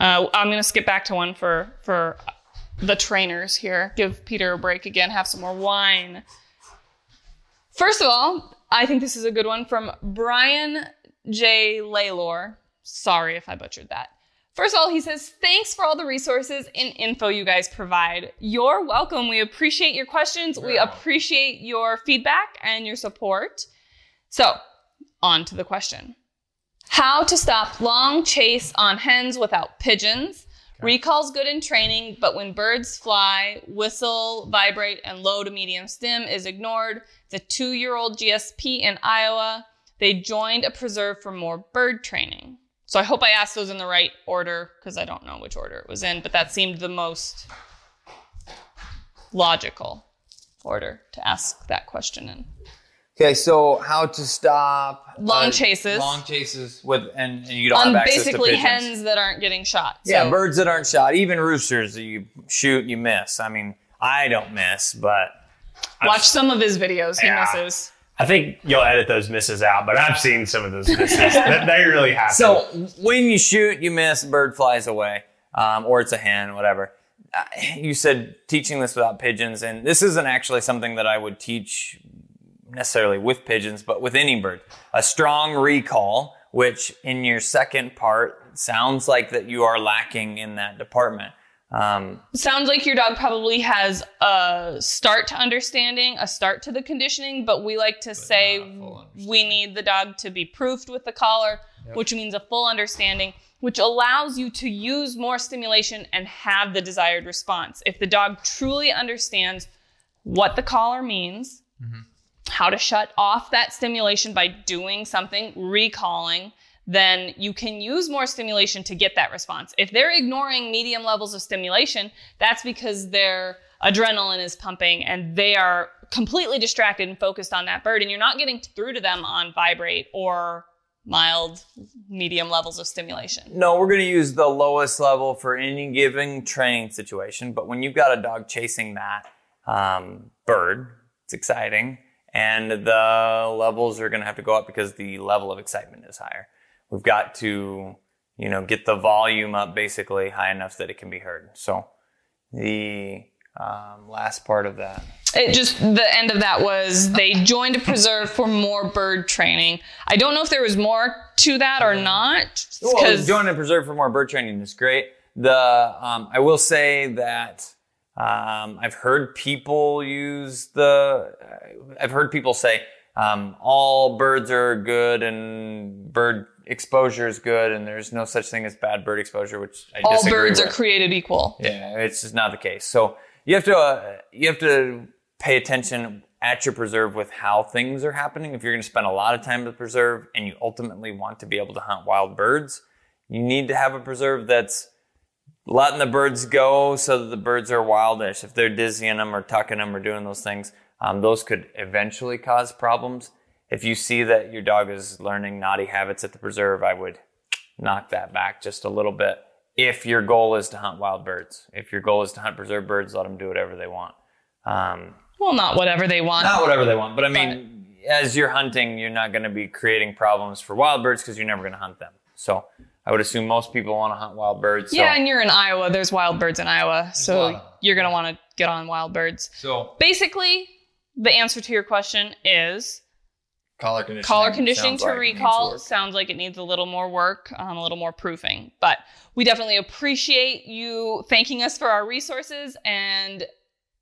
Uh, I'm going to skip back to one for for the trainers here. Give Peter a break again. Have some more wine. First of all, I think this is a good one from Brian J. Laylor. Sorry if I butchered that. First of all, he says, Thanks for all the resources and info you guys provide. You're welcome. We appreciate your questions. We appreciate your feedback and your support. So, on to the question How to stop long chase on hens without pigeons. Recall's good in training, but when birds fly, whistle, vibrate, and low to medium stim is ignored. It's a two year old GSP in Iowa. They joined a preserve for more bird training. So I hope I asked those in the right order because I don't know which order it was in, but that seemed the most logical order to ask that question in. okay. So, how to stop Long uh, chases. Long chases with and, and you don't On have access basically to pigeons. hens that aren't getting shot. Yeah, birds that aren't shot, even roosters that you shoot, you miss. I mean, I don't miss, but Watch some of his videos. He Yeah. misses. I think you'll edit those misses out, but I've seen some of those misses. They really happen. So when you shoot, you miss, bird flies away, um, or it's a hen, whatever. Uh, You said teaching this without pigeons, and this isn't actually something that I would teach necessarily with pigeons, but with any bird. A strong recall, which in your second part sounds like that you are lacking in that department. Um, Sounds like your dog probably has a start to understanding, a start to the conditioning, but we like to say we need the dog to be proofed with the collar, which means a full understanding, which allows you to use more stimulation and have the desired response. If the dog truly understands what the collar means, how to shut off that stimulation by doing something, recalling, then you can use more stimulation to get that response. If they're ignoring medium levels of stimulation, that's because their adrenaline is pumping and they are completely distracted and focused on that bird, and you're not getting through to them on vibrate or mild, medium levels of stimulation? No, we're going to use the lowest level for any given training situation. But when you've got a dog chasing that um, bird, it's exciting. And the levels are going to have to go up because the level of excitement is higher. We've got to, you know, get the volume up basically high enough that it can be heard. So the um, last part of that. It just the end of that was they joined a preserve for more bird training. I don't know if there was more to that or not Well, because joining a preserve for more bird training is great. The um, I will say that um, I've heard people use the. I've heard people say um, all birds are good and bird exposure is good, and there's no such thing as bad bird exposure, which I all birds with. are created equal. Yeah, it's just not the case. So you have to uh, you have to pay attention at your preserve with how things are happening. If you're going to spend a lot of time at the preserve and you ultimately want to be able to hunt wild birds, you need to have a preserve that's letting the birds go so that the birds are wildish. If they're dizzying them or tucking them or doing those things, um, those could eventually cause problems. If you see that your dog is learning naughty habits at the preserve, I would knock that back just a little bit. If your goal is to hunt wild birds, if your goal is to hunt preserve birds, let them do whatever they want. Um, Well, not whatever they want. not whatever they want, but I mean, as you're hunting, you're not going to be creating problems for wild birds because you're never going to hunt them. So I would assume most people want to hunt wild birds. So, Yeah, and you're in Iowa. There's wild birds in Iowa, so you're gonna want to get on wild birds. So Basically, the answer to your question is collar conditioning. collar conditioning to like recall work. sounds like it needs a little more work, um, a little more proofing. But we definitely appreciate you thanking us for our resources, and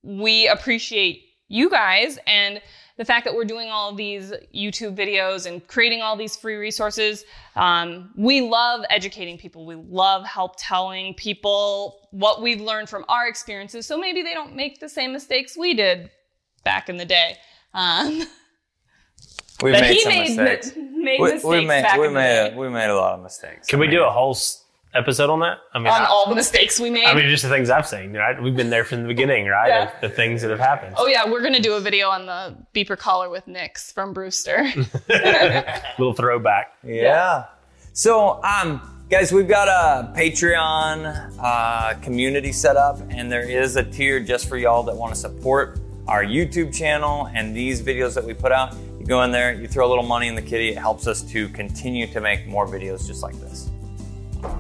we appreciate you guys and the fact that we're doing all of these YouTube videos and creating all these free resources. Um, we love educating people. We love help telling people what we've learned from our experiences, so maybe they don't make the same mistakes we did back in the day. Um, We've made he some made, mistakes. made We, mistakes we made back we in the made day. a, we made a lot of mistakes. Can I we do a whole s- episode on that? I mean, on I, all the mistakes we made. I mean, just the things I've seen, right? We've been there from the beginning, right? Yeah. The, the things that have happened. oh yeah, we're gonna do a video on the beeper collar with Nix from Brewster. Little throwback. Yeah. So, um, guys, we've got a Patreon uh, community set up, and there is a tier just for y'all that want to support our YouTube channel and these videos that we put out. You go in there, you throw a little money in the kitty. It helps us to continue to make more videos just like this.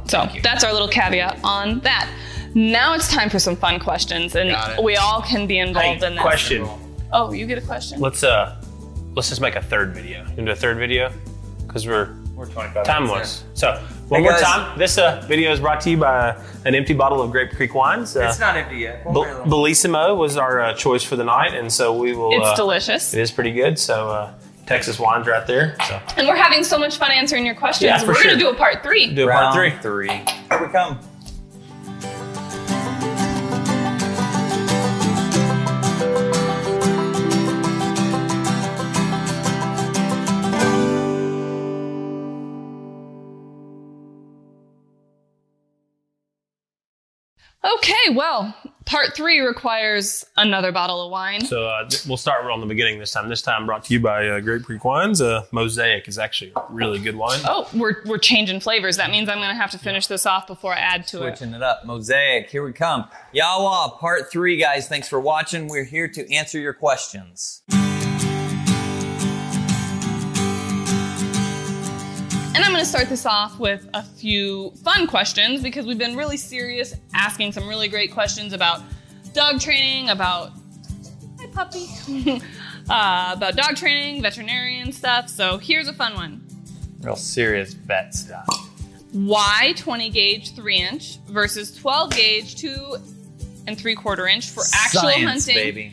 so that's our little caveat on that. Now it's time for some fun questions, and we all can be involved Hey, in this. question. Oh, you get a question? Let's uh, let's just make a third video. You wanna do a third video? Because we're We're 25 timeless. So one Hey, more guys. time. This uh, video is brought to you by an empty bottle of Grape Creek wines. Uh, it's not empty yet. Bel- Bellissimo was our uh, choice for the night, and so we will. It's uh, delicious. It is pretty good. So uh, Texas wines right there. So And we're having so much fun answering your questions. Yeah, for we're sure. gonna do a part three. do a Round part three. three. Here we come. Okay, well, part three requires another bottle of wine. So uh, th- we'll start on the beginning this time. This time brought to you by uh, Grape Creek Wines. Uh, Mosaic is actually a really good wine. Oh, we're, we're changing flavors. That means I'm going to have to finish this off before I add to it. Switching it up. Mosaic, here we come. Yawa, part three, guys. Thanks for watching. We're here to answer your questions. And I'm going to start this off with a few fun questions because we've been really serious asking some really great questions about dog training, about hi puppy, uh, about dog training, veterinarian stuff. So here's a fun one: Real serious vet stuff. Why 20 gauge three inch versus 12 gauge two and three quarter inch for actual Science, hunting? baby.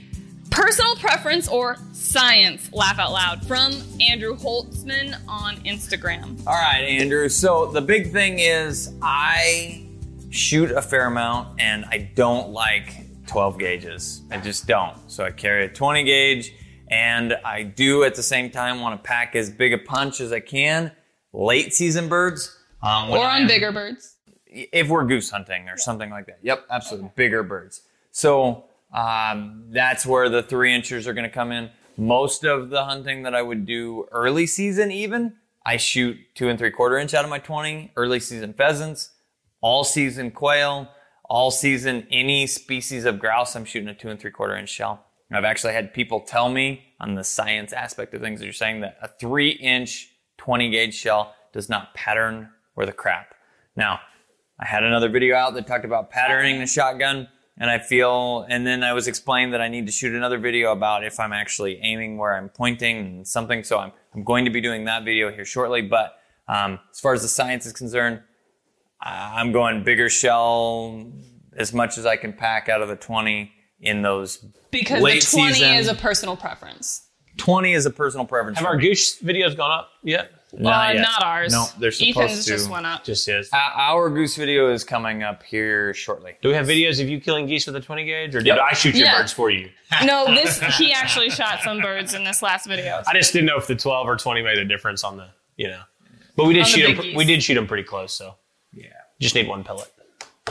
Personal preference or science? Laugh out loud from Andrew Holtzman on Instagram. All right, Andrew. So the big thing is I shoot a fair amount and I don't like 12 gauges. I just don't. So I carry a 20 gauge and I do at the same time want to pack as big a punch as I can. Late season birds. Um, Or on bigger birds. if we're goose hunting or something like that. Yep, absolutely. Bigger birds. So um, that's where the three inchers are going to come in. Most of the hunting that I would do early season, even, I shoot two and three quarter inch out of my 20, early season pheasants, all season quail, all season any species of grouse. I'm shooting a two and three quarter inch shell. I've actually had people tell me on the science aspect of things that you're saying that a three inch 20 gauge shell does not pattern or the crap. Now, I had another video out that talked about patterning the shotgun and I feel, and then I was explained that I need to shoot another video about if I'm actually aiming where I'm pointing and something. So I'm, I'm going to be doing that video here shortly. But um, as far as the science is concerned, I'm going bigger shell as much as I can pack out of the 20 in those. Because Late the 20 season. is a personal preference. 20 is a personal preference. Have for our me. goose videos gone up yet? Not uh, not ours. No, they're supposed Ethan's to. just went up. Just is. Uh, Our goose video is coming up here shortly. Do we have videos of you killing geese with a 20 gauge, or did Yep. I shoot your Yeah. birds for you? No, this he actually shot some birds in this last video. I just didn't know if the 12 or 20 made a difference on the, you know. But we did On shoot big them. geese. We did shoot them pretty close, so Yeah. just need one pellet.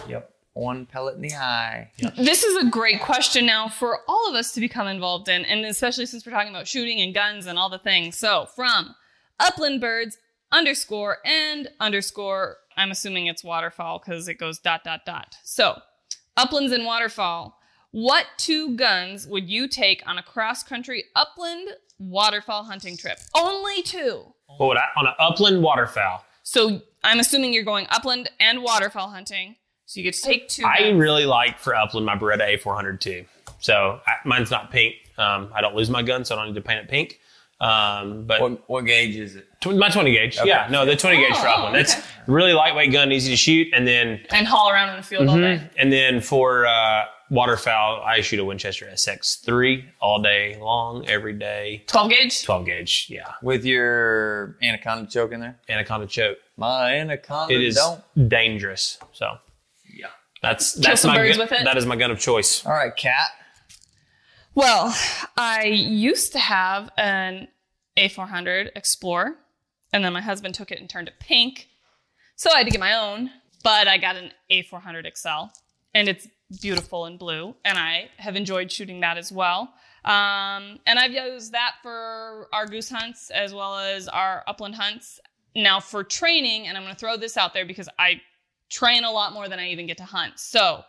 Yep. One pellet in the eye. This is a great question now for all of us to become involved in, and especially since we're talking about shooting and guns and all the things. So from Upland Birds underscore and underscore, I'm assuming it's waterfowl because it goes dot dot dot. So uplands and waterfowl. What two guns would you take on a cross country upland waterfowl hunting trip? Only two. What would I, on an upland waterfowl? So I'm assuming you're going upland and waterfowl hunting. So you get to take two. I guns. really like for upland my Beretta A400 too. So I, mine's not pink. Um, I don't lose my gun, so I don't need to paint it pink. Um, but What, what gauge is it? tw- my 20 gauge, yeah, no, the 20 gauge for Oh, upland. It's okay. really lightweight gun, easy to shoot, and then and haul around in the field all day. and then for uh, waterfowl, I shoot a Winchester SX3 all day long, every day. 12 gauge? 12 gauge, yeah. With your anaconda choke in there? Anaconda choke. My anaconda It is don't. dangerous. So Yeah. that's that's some my birds gun, with it? that is my gun of choice. All right, cat. Well, I used to have an A400 Explorer, and then my husband took it and turned it pink. So I had to get my own, but I got an A400 XL, and it's beautiful in blue, and I have enjoyed shooting that as well. Um, and I've used that for our goose hunts as well as our upland hunts. Now, for training, and I'm going to throw this out there because I train a lot more than I even get to hunt. So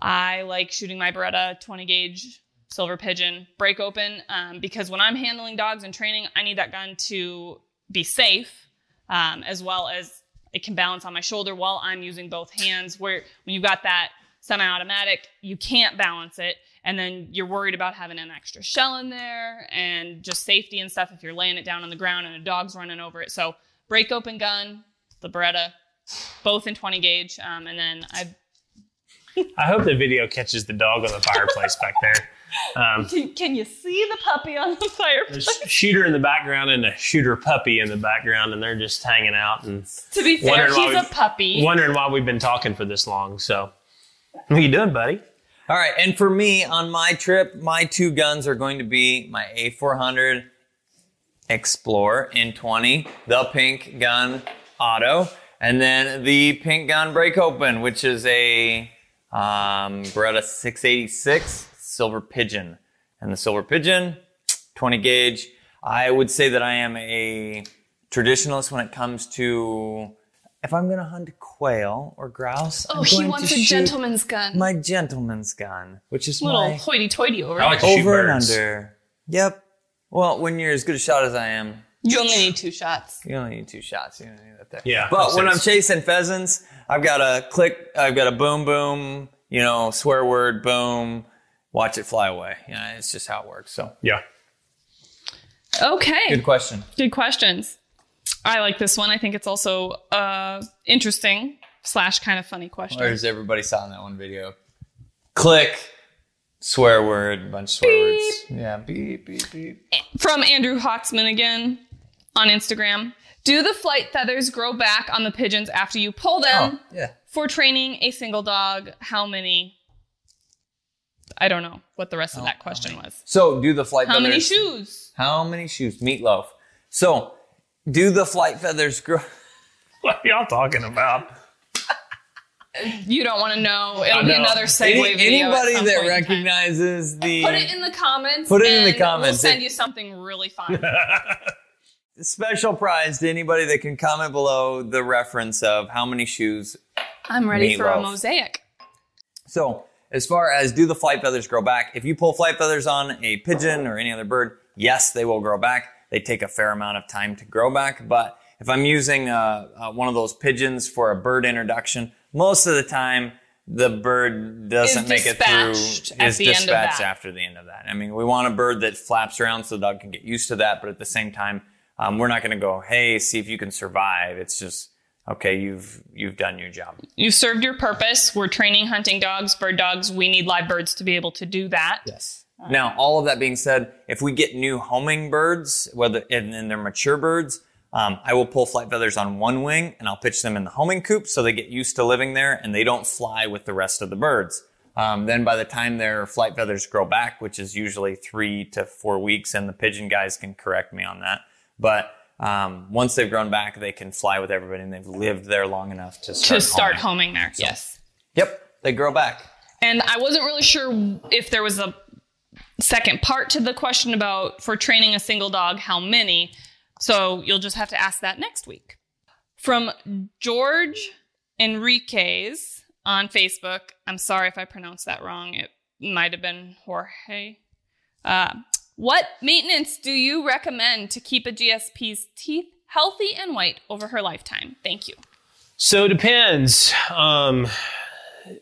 I like shooting my Beretta 20 gauge silver pigeon break open um, because when I'm handling dogs and training, I need that gun to be safe um, as well as it can balance on my shoulder while I'm using both hands. Where when you've got that semi-automatic, you can't balance it, and then you're worried about having an extra shell in there and just safety and stuff if you're laying it down on the ground and a dog's running over it. So break open gun, the Beretta, both in 20 gauge, um, and then I I hope the video catches the dog on the fireplace back there. Um, Can, can you see the puppy on the fireplace? there's a shooter in the background and a shooter puppy in the background, and they're just hanging out and To be fair, Wondering why he's a puppy. wondering why we've been talking for this long. So, what you doing, buddy? All right, and for me on my trip, my two guns are going to be my A400 Explorer in 20, the pink gun auto, and then the pink gun break open, which is a um, Beretta 686 Silver Pigeon. And the Silver Pigeon, 20 gauge. I would say that I am a traditionalist when it comes to if I'm going to hunt quail or grouse. oh, I'm he wants to a shoot gentleman's gun. my gentleman's gun, which is a Little my hoity-toity over I like there. to shoot over and under. Yep. Well, when you're as good a shot as I am, You only need two shots. you only need two shots. You don't need that there. Yeah, But makes when I'm chasing pheasants, I've got a click. I've got a boom, boom. You know, swear word, boom. Watch it fly away. Yeah, it's just how it works. So, Yeah. Okay. good question. Good questions. I like this one. I think it's also uh, interesting slash kind of funny question. Where's everybody saw in that one video? Click, swear word, bunch of swear words. Yeah, beep, beep, beep. From Andrew Hawksman again on Instagram. Do the flight feathers grow back on the pigeons after you pull them Oh, yeah. for training a single dog? How many? I don't know what the rest of oh, that question was. So, do the flight How many feathers- shoes? How many shoes? Meatloaf. So, do the flight feathers grow? What are y'all talking about? You don't want to know. It'll I be know. another segue Any- video. at anybody some that point in time. recognizes the Put it in the comments. Put it in the and comments. We'll send you something really fun. special prize to anybody that can comment below the reference of how many shoes. I'm ready for a Meatloaf. mosaic. So, as far as do the flight feathers grow back, if you pull flight feathers on a pigeon or any other bird, yes, they will grow back. They take a fair amount of time to grow back, but if I'm using uh, uh, one of those pigeons for a bird introduction, most of the time the bird doesn't make it through. Is the end of dispatched after the end of that. I mean, we want a bird that flaps around so the dog can get used to that, but at the same time, um, we're not going to go, hey, see if you can survive. It's just okay. You've you've done your job. You've served your purpose. We're training hunting dogs, bird dogs. We need live birds to be able to do that. Yes. Now, all of that being said, if we get new homing birds, whether and, and they're mature birds, um, I will pull flight feathers on one wing and I'll pitch them in the homing coop so they get used to living there and they don't fly with the rest of the birds. Um, then by the time their flight feathers grow back, which is usually three to four weeks, and the pigeon guys can correct me on that, but um, once they've grown back, they can fly with everybody and they've lived there long enough to start To start homing. homing there. Yes. Yep, they grow back. And I wasn't really sure if there was a second part to the question about for training a single dog, how many. So you'll just have to ask that next week. From George Enriquez on Facebook. I'm sorry if I pronounced that wrong. It might have been Jorge. Uh, what maintenance do you recommend to keep a GSP's teeth healthy and white over her lifetime? Thank you. So it depends. Um,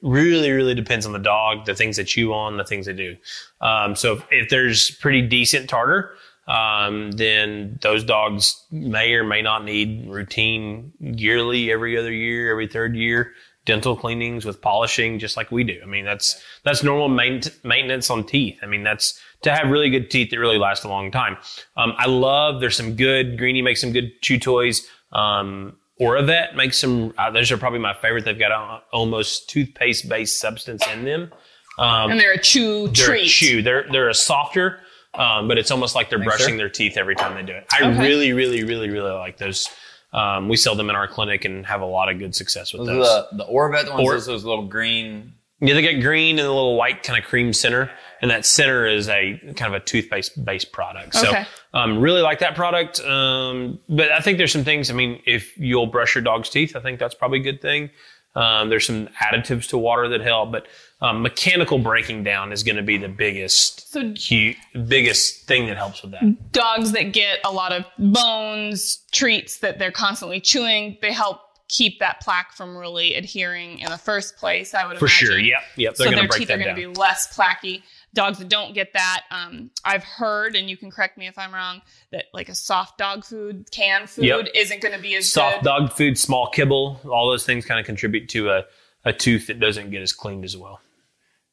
really, really depends on the dog, the things they chew on, the things they do. Um, so if, if there's pretty decent tartar, um, then those dogs may or may not need routine yearly, every other year, every third year dental cleanings with polishing, just like we do. I mean, that's that's normal main, maintenance on teeth. I mean, that's to have really good teeth that really last a long time. Um, I love. There's some good Greenie makes some good chew toys. Um, Oravet makes some. Uh, those are probably my favorite. They've got a, almost toothpaste based substance in them. Um, And they're a chew they're treat. a chew. They're they're a softer, um, but it's almost like they're brushing sir. their teeth every time they do it. I Okay. really, really, really, really like those. Um, we sell them in our clinic and have a lot of good success with Those those. the the Oravet ones, Or- those, those little green Yeah, they got green and a little white kind of cream center, and that center is a kind of a toothpaste based product. So, Okay. um, really like that product. Um, but I think there's some things. I mean, if you'll brush your dog's teeth, I think that's probably a good thing. Um, there's some additives to water that help, but um, mechanical breaking down is going to be the biggest, So- hu- biggest thing that helps with that. dogs that get a lot of bones, treats that they're constantly chewing, they help keep that plaque from really adhering in the first place, I would For imagine. sure. Yep. Yep. They're so going their break teeth that are going to be less plaquey. Dogs that don't get that, um, I've heard, and you can correct me if I'm wrong, that like a soft dog food, canned food, Yep. isn't going to be as Soft good. dog food, small kibble, all those things kind of contribute to a, a tooth that doesn't get as cleaned as well.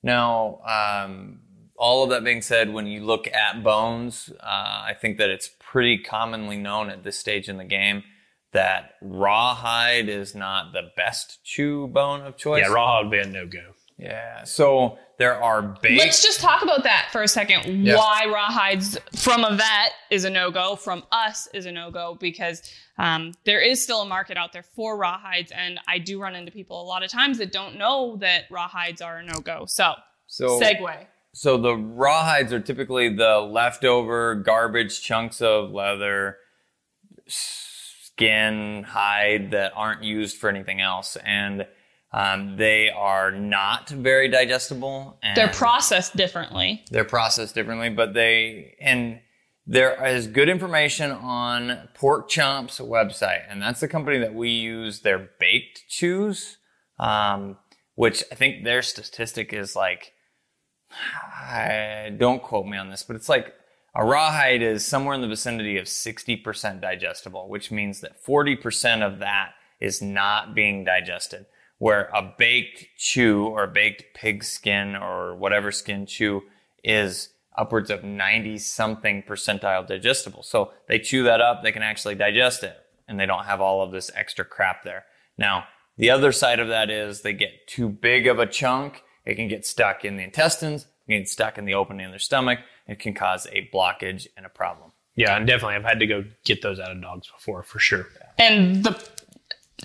Now, um, all of that being said, when you look at bones, uh, I think that it's pretty commonly known at this stage in the game that rawhide is not the best chew bone of choice. Yeah, raw would be a no go. Yeah. So there are baked. Let's just talk about that for a second. Yeah. Why rawhides from a vet is a no go, from us is a no go, because um, there is still a market out there for rawhides. And I do run into people a lot of times that don't know that rawhides are a no go. So, so segue. So the rawhides are typically the leftover garbage chunks of leather, skin, hide that aren't used for anything else, and um, they are not very digestible. And They're processed differently. they're processed differently, but they and there is good information on Pork Chomp's website, and that's the company that we use. Their baked chews, um, which I think their statistic is like, I don't quote me on this, but it's like a rawhide is somewhere in the vicinity of 60% digestible, which means that 40% of that is not being digested. Where a baked chew or baked pig skin or whatever skin chew is upwards of 90 something percentile digestible. So they chew that up, they can actually digest it, and they don't have all of this extra crap there. Now, the other side of that is they get too big of a chunk, it can get stuck in the intestines, it can get stuck in the opening of their stomach, it can cause a blockage and a problem. Yeah, and definitely, I've had to go get those out of dogs before, for sure. And the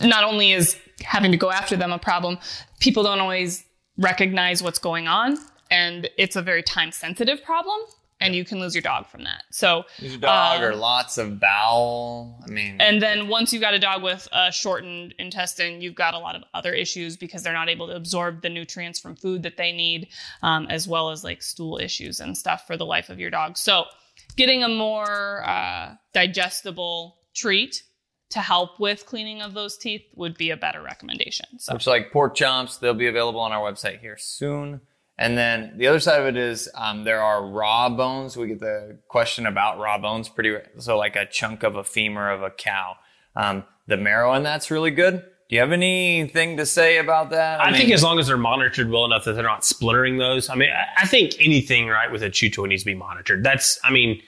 not only is having to go after them a problem, people don't always recognize what's going on. And it's a very time sensitive problem. and you can lose your dog from that. So Your dog uh, or lots of bowel. I mean, and then once you've got a dog with a shortened intestine, you've got a lot of other issues because they're not able to absorb the nutrients from food that they need, um, as well as like stool issues and stuff for the life of your dog. So, getting a more uh, digestible treat to help with cleaning of those teeth would be a better recommendation. So, which like pork chomps, they'll be available on our website here soon. And then the other side of it is um, there are raw bones. We get the question about raw bones pretty so like a chunk of a femur of a cow. Um, the marrow in that's really good. Do you have anything to say about that? I, think mean, as long as they're monitored well enough that they're not splintering those. I mean, I, I think anything right with a chew toy needs to be monitored. That's, I mean,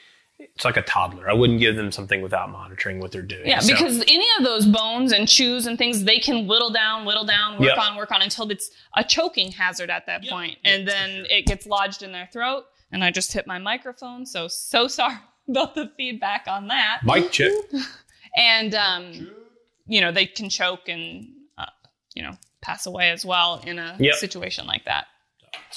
it's like a toddler. I wouldn't give them something without monitoring what they're doing. Yeah, So- because any of those bones and chews and things, they can whittle down, whittle down, work Yep. on, work on until it's a choking hazard at that point. And then it gets lodged in their throat. And I just hit my microphone, so so sorry about the feedback on that. Mike check. And um, you know, they can choke and uh, you know pass away as well in a Yep. situation like that.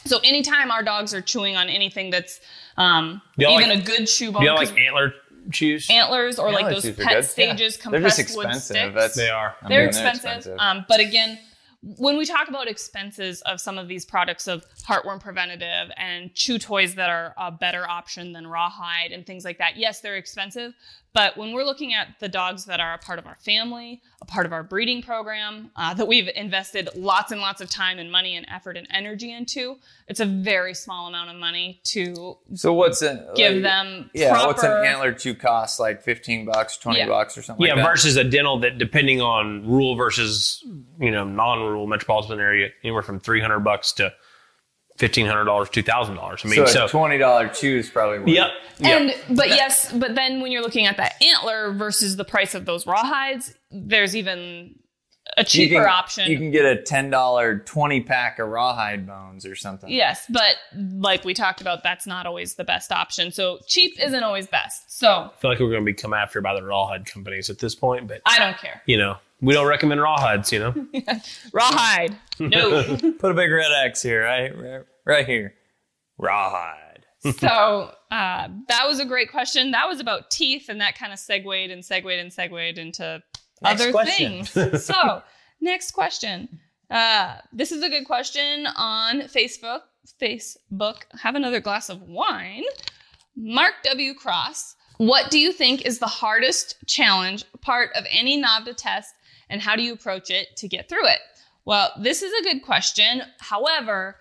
So anytime our dogs are chewing on anything that's um, even like- a good chew bone, Do you like antler chews? antlers or like those chews are pet good. stages, Yeah. They're just compressed wood expensive. sticks. That's, They are. I they're, mean, expensive. Um, but again, when we talk about expenses of some of these products of heartworm preventative and chew toys that are a better option than rawhide and things like that, yes, they're expensive. But when we're looking at the dogs that are a part of our family, a part of our breeding program, uh, that we've invested lots and lots of time and money and effort and energy into, it's a very small amount of money to so what's it? give like, them Yeah, proper. what's an antler chew cost? Like fifteen bucks, twenty Yeah. bucks, or something Yeah, like that. versus a dental that, depending on rural versus you know non-rural metropolitan area, anywhere from three hundred bucks to fifteen hundred dollars, two thousand dollars. I mean, so, so, twenty dollar chew is probably worth yep, it. yep. And but yes, but then when you're looking at that antler versus the price of those rawhides, there's even a You cheaper can- option. You can get a ten dollar twenty pack of rawhide bones or something. yes, but like we talked about, that's not always the best option. So cheap isn't always best. So I feel like we're going to be come after by the rawhide companies at this point, but I don't care. you know, we don't recommend rawhides. You know, Rawhide, no. Put a big red X here, right, right, right here. Rawhide. so uh, that was a great question. That was about teeth, and that kind of segued and segued and segued into Next other question. things. so, next question. Uh, this is a good question on Facebook. Facebook. Have another glass of wine. Mark W. Cross. What do you think is the hardest challenge part of any NAVHDA test, and how do you approach it to get through it? Well, this is a good question. However,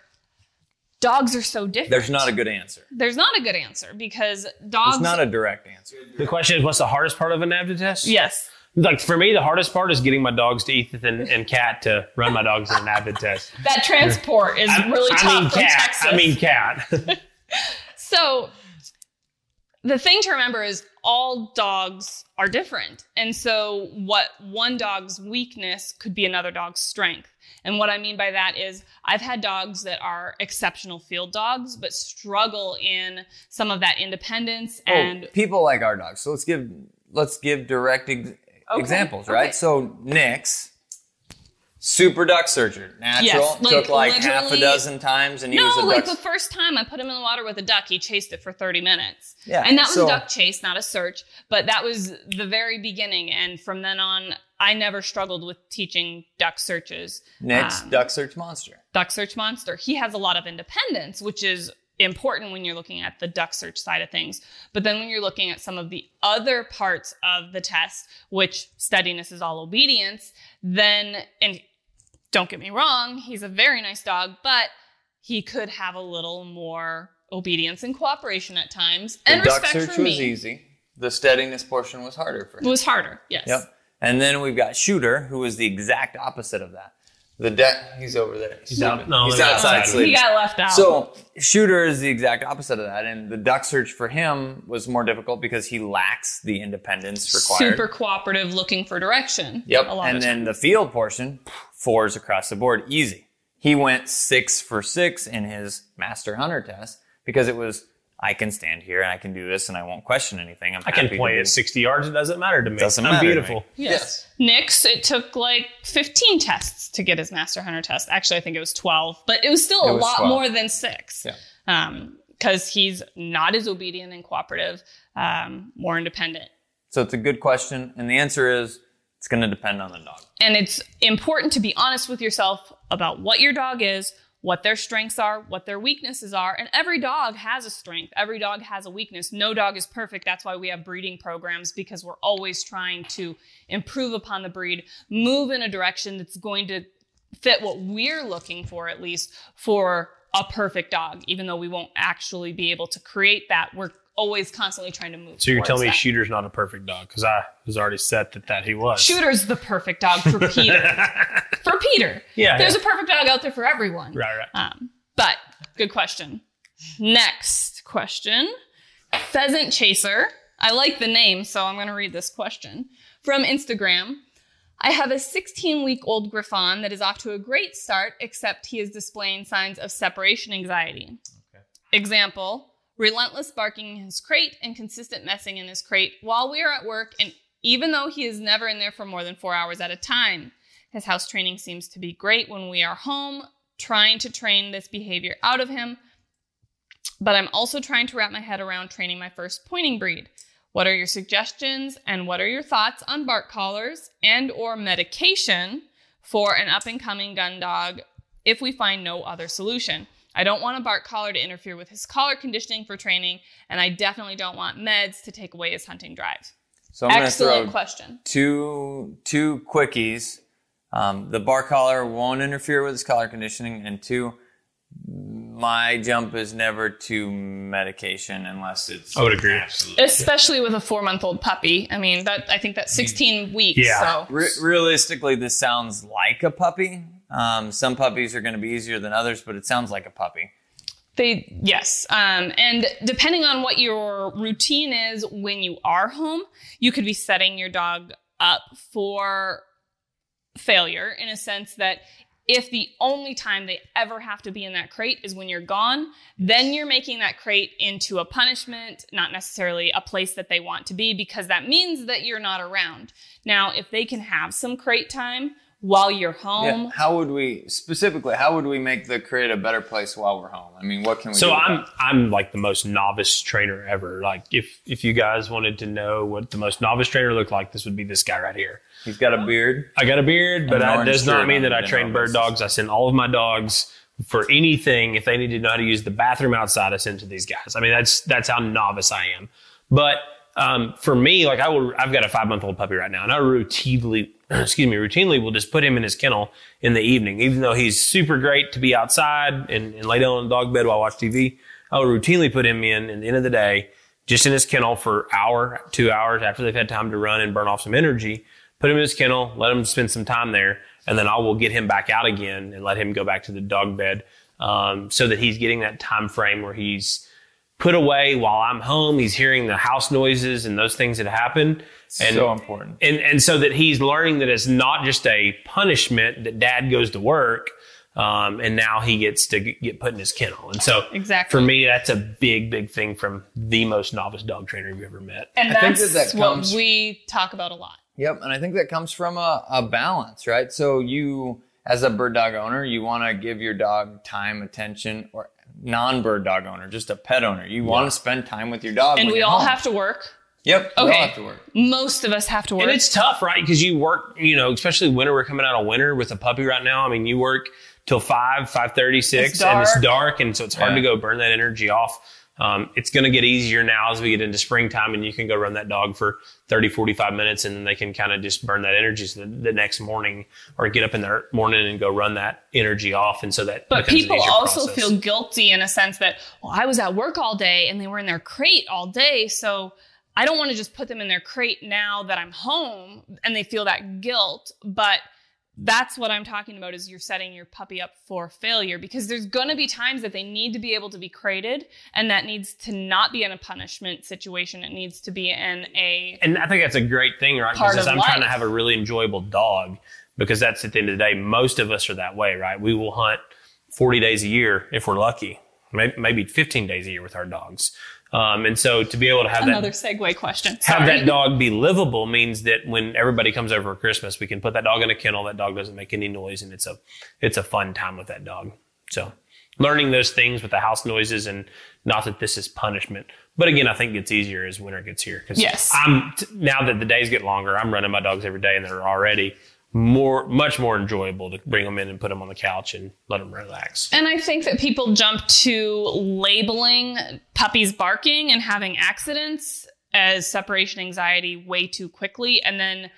dogs are so different. There's not a good answer. There's not a good answer because dogs. It's not a direct answer. the question is, what's the hardest part of a NAVHDA test? yes. Like for me, the hardest part is getting my dogs to Ethan and, and Cat to run my dogs in an NAVHDA test. That transport is really tough I mean, from cat. Texas. I mean, cat. so the thing to remember is all dogs are different. And so what one dog's weakness could be another dog's strength. And what I mean by that is I've had dogs that are exceptional field dogs, but struggle in some of that independence oh, and oh, people like our dogs. So let's give let's give direct ex- examples, right? okay. So Nick's super duck surgeon, natural, Yes, like, took like half a dozen times, and he No, was a like duck. the first time I put him in the water with a duck, he chased it for 30 minutes. Yeah, And that was so- a duck chase, not a search. But that was the very beginning. And from then on, I never struggled with teaching duck searches. Next, Um, duck search monster. Duck Search Monster. He has a lot of independence, which is important when you're looking at the duck search side of things. But then when you're looking at some of the other parts of the test, which steadiness is all obedience, then, and don't get me wrong, he's a very nice dog, but he could have a little more obedience and cooperation at times. The and duck respect search for was me. easy. The steadiness portion was harder for him. It was harder, yes. Yep. And then we've got Shooter, who was the exact opposite of that. The de- he's over there. He's, out- no, he's outside outside. sleeping. He got left out. So shooter is the exact opposite of that, and the duck search for him was more difficult because he lacks the independence required. super cooperative, looking for direction. Yep. A lot And of then the field portion, fours across the board, easy. He went six for six in his master hunter test because it was I can stand here and I can do this and I won't question anything. I'm I can happy point at 60 yards. It doesn't matter to me. Doesn't I'm matter to beautiful. me. Yes. Nick's, it took like 15 tests to get his Master Hunter test. Actually, I think it was 12, but it was still It a was lot 12. more than six. Yeah. Um, because he's not as obedient and cooperative, um, more independent. So it's a good question. And the answer is it's going to depend on the dog. And it's important to be honest with yourself about what your dog is, what their strengths are, what their weaknesses are. And every dog has a strength, every dog has a weakness. No dog is perfect. That's why we have breeding programs because we're always trying to improve upon the breed, move in a direction that's going to fit what we're looking for, at least for a perfect dog, even though we won't actually be able to create that. We're always constantly trying to move. So you're towards telling me that. Shooter's not a perfect dog because I was already set that that he was. Shooter's the perfect dog for Peter. for Peter. Yeah, There's yeah. a perfect dog out there for everyone. Right, right. Um, but good question. Next question. Pheasant Chaser. I like the name, so I'm going to read this question from Instagram. I have a 16 week old Griffon that is off to a great start, except he is displaying signs of separation anxiety. Okay. Example relentless barking in his crate and consistent messing in his crate while we are at work, and even though he is never in there for more than four hours at a time. His house training seems to be great when we are home, trying to train this behavior out of him. But I'm also trying to wrap my head around training my first pointing breed. What are your suggestions and what are your thoughts on bark collars and or medication for an up and coming gun dog if we find no other solution? I don't want a bark collar to interfere with his collar conditioning for training, and I definitely don't want meds to take away his hunting drive. So I'm Excellent throw question. two two quickies. Um, the bar collar won't interfere with his collar conditioning, and two, my jump is never to medication unless it's. I would agree. Absolutely. Especially with a four month old puppy. I mean, that I think that's 16 weeks. Yeah. So Re- realistically, this sounds like a puppy. Um, some puppies are going to be easier than others, but it sounds like a puppy. They yes, um, and depending on what your routine is when you are home, you could be setting your dog up for failure in a sense that if the only time they ever have to be in that crate is when you're gone, then you're making that crate into a punishment, not necessarily a place that they want to be, because that means that you're not around. Now, if they can have some crate time while you're home, Yeah. How would we specifically? How would we make the crate a better place while we're home? I mean, what can we? So with I'm that? I'm like the most novice trainer ever. Like if if you guys wanted to know what the most novice trainer looked like, this would be this guy right here. He's got a beard. I got a beard, but that does not mean that I train general bird dogs. I send all of my dogs for anything. If they need to know how to use the bathroom outside, I send to these guys. I mean, that's that's how novice I am. But um, for me, like I will, I've got a five month old puppy right now, and I routinely, excuse me, routinely we'll just put him in his kennel in the evening, even though he's super great to be outside and, and lay down on the dog bed while I watch TV. I will routinely put him in at the end of the day, just in his kennel for hour, two hours after they've had time to run and burn off some energy. Put him in his kennel, let him spend some time there, and then I will get him back out again and let him go back to the dog bed, um, so that he's getting that time frame where he's put away while I'm home. He's hearing the house noises and those things that happen. And so important. and and so that he's learning that it's not just a punishment that dad goes to work um, and now he gets to g- get put in his kennel and so Exactly. for me that's a big big thing from the most novice dog trainer you've ever met and I think that's that that what comes- we talk about a lot. Yep, and I think that comes from a, a balance, right? So you, as a bird dog owner, you want to give your dog time, attention, or non-bird dog owner, just a pet owner. You want to spend time with your dog, And we all home. have to work. Yep, we Okay. all have to work. Most of us have to work. and it's tough right because you work you know especially winter we're coming out of winter with a puppy right now i mean you work till 5 5.30 6 It's and it's dark. dark and so it's hard Yeah. to go burn that energy off um, it's going to get easier now as we get into springtime and you can go run that dog for 30 45 minutes and then they can kind of just burn that energy so the, the next morning or get up in the morning and go run that energy off and so that But becomes an people also process. feel guilty in a sense that, well, I was at work all day and they were in their crate all day. So I don't want to just put them in their crate now that I'm home and they feel that guilt. But that's what I'm talking about is you're setting your puppy up for failure because there's going to be times that they need to be able to be crated and that needs to not be in a punishment situation. It needs to be in a and I think that's a great thing, right? Because I'm trying to have a really enjoyable dog because that's at the end of the day, most of us are that way, right? We will hunt 40 days a year if we're lucky, maybe, maybe 15 days a year with our dogs. Um, and so to be able to have another that segue question. have that dog be livable means that when everybody comes over for Christmas, we can put that dog in a kennel. That dog doesn't make any noise, and it's a it's a fun time with that dog. So learning those things with the house noises and Not that this is punishment, but again, I think it's easier as winter gets here. Because Yes. I'm now that the days get longer, I'm running my dogs every day, and they're already more, much more enjoyable to bring them in and put them on the couch and let them relax. And I think that people jump to labeling puppies barking and having accidents as separation anxiety way too quickly. And then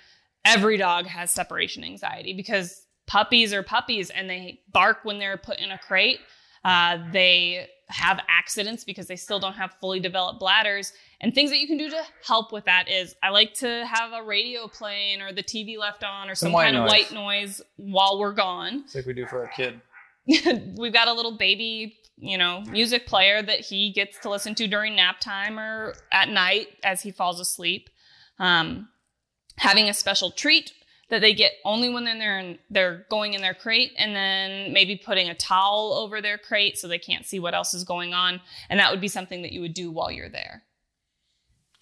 every dog has separation anxiety because puppies are puppies and they bark when they're put in a crate. Uh, they have accidents because they still don't have fully developed bladders. And things that you can do to help with that is I like to have a radio playing or the TV left on or some, white kind of white noise while we're gone It's like we do for our kid. we've got a little baby, you know, music player that he gets to listen to during nap time or at night as he falls asleep. Um, having a special treat that they get only when they're in, they're going in their crate, and then maybe putting a towel over their crate so they can't see what else is going on, and that would be something that you would do while you're there.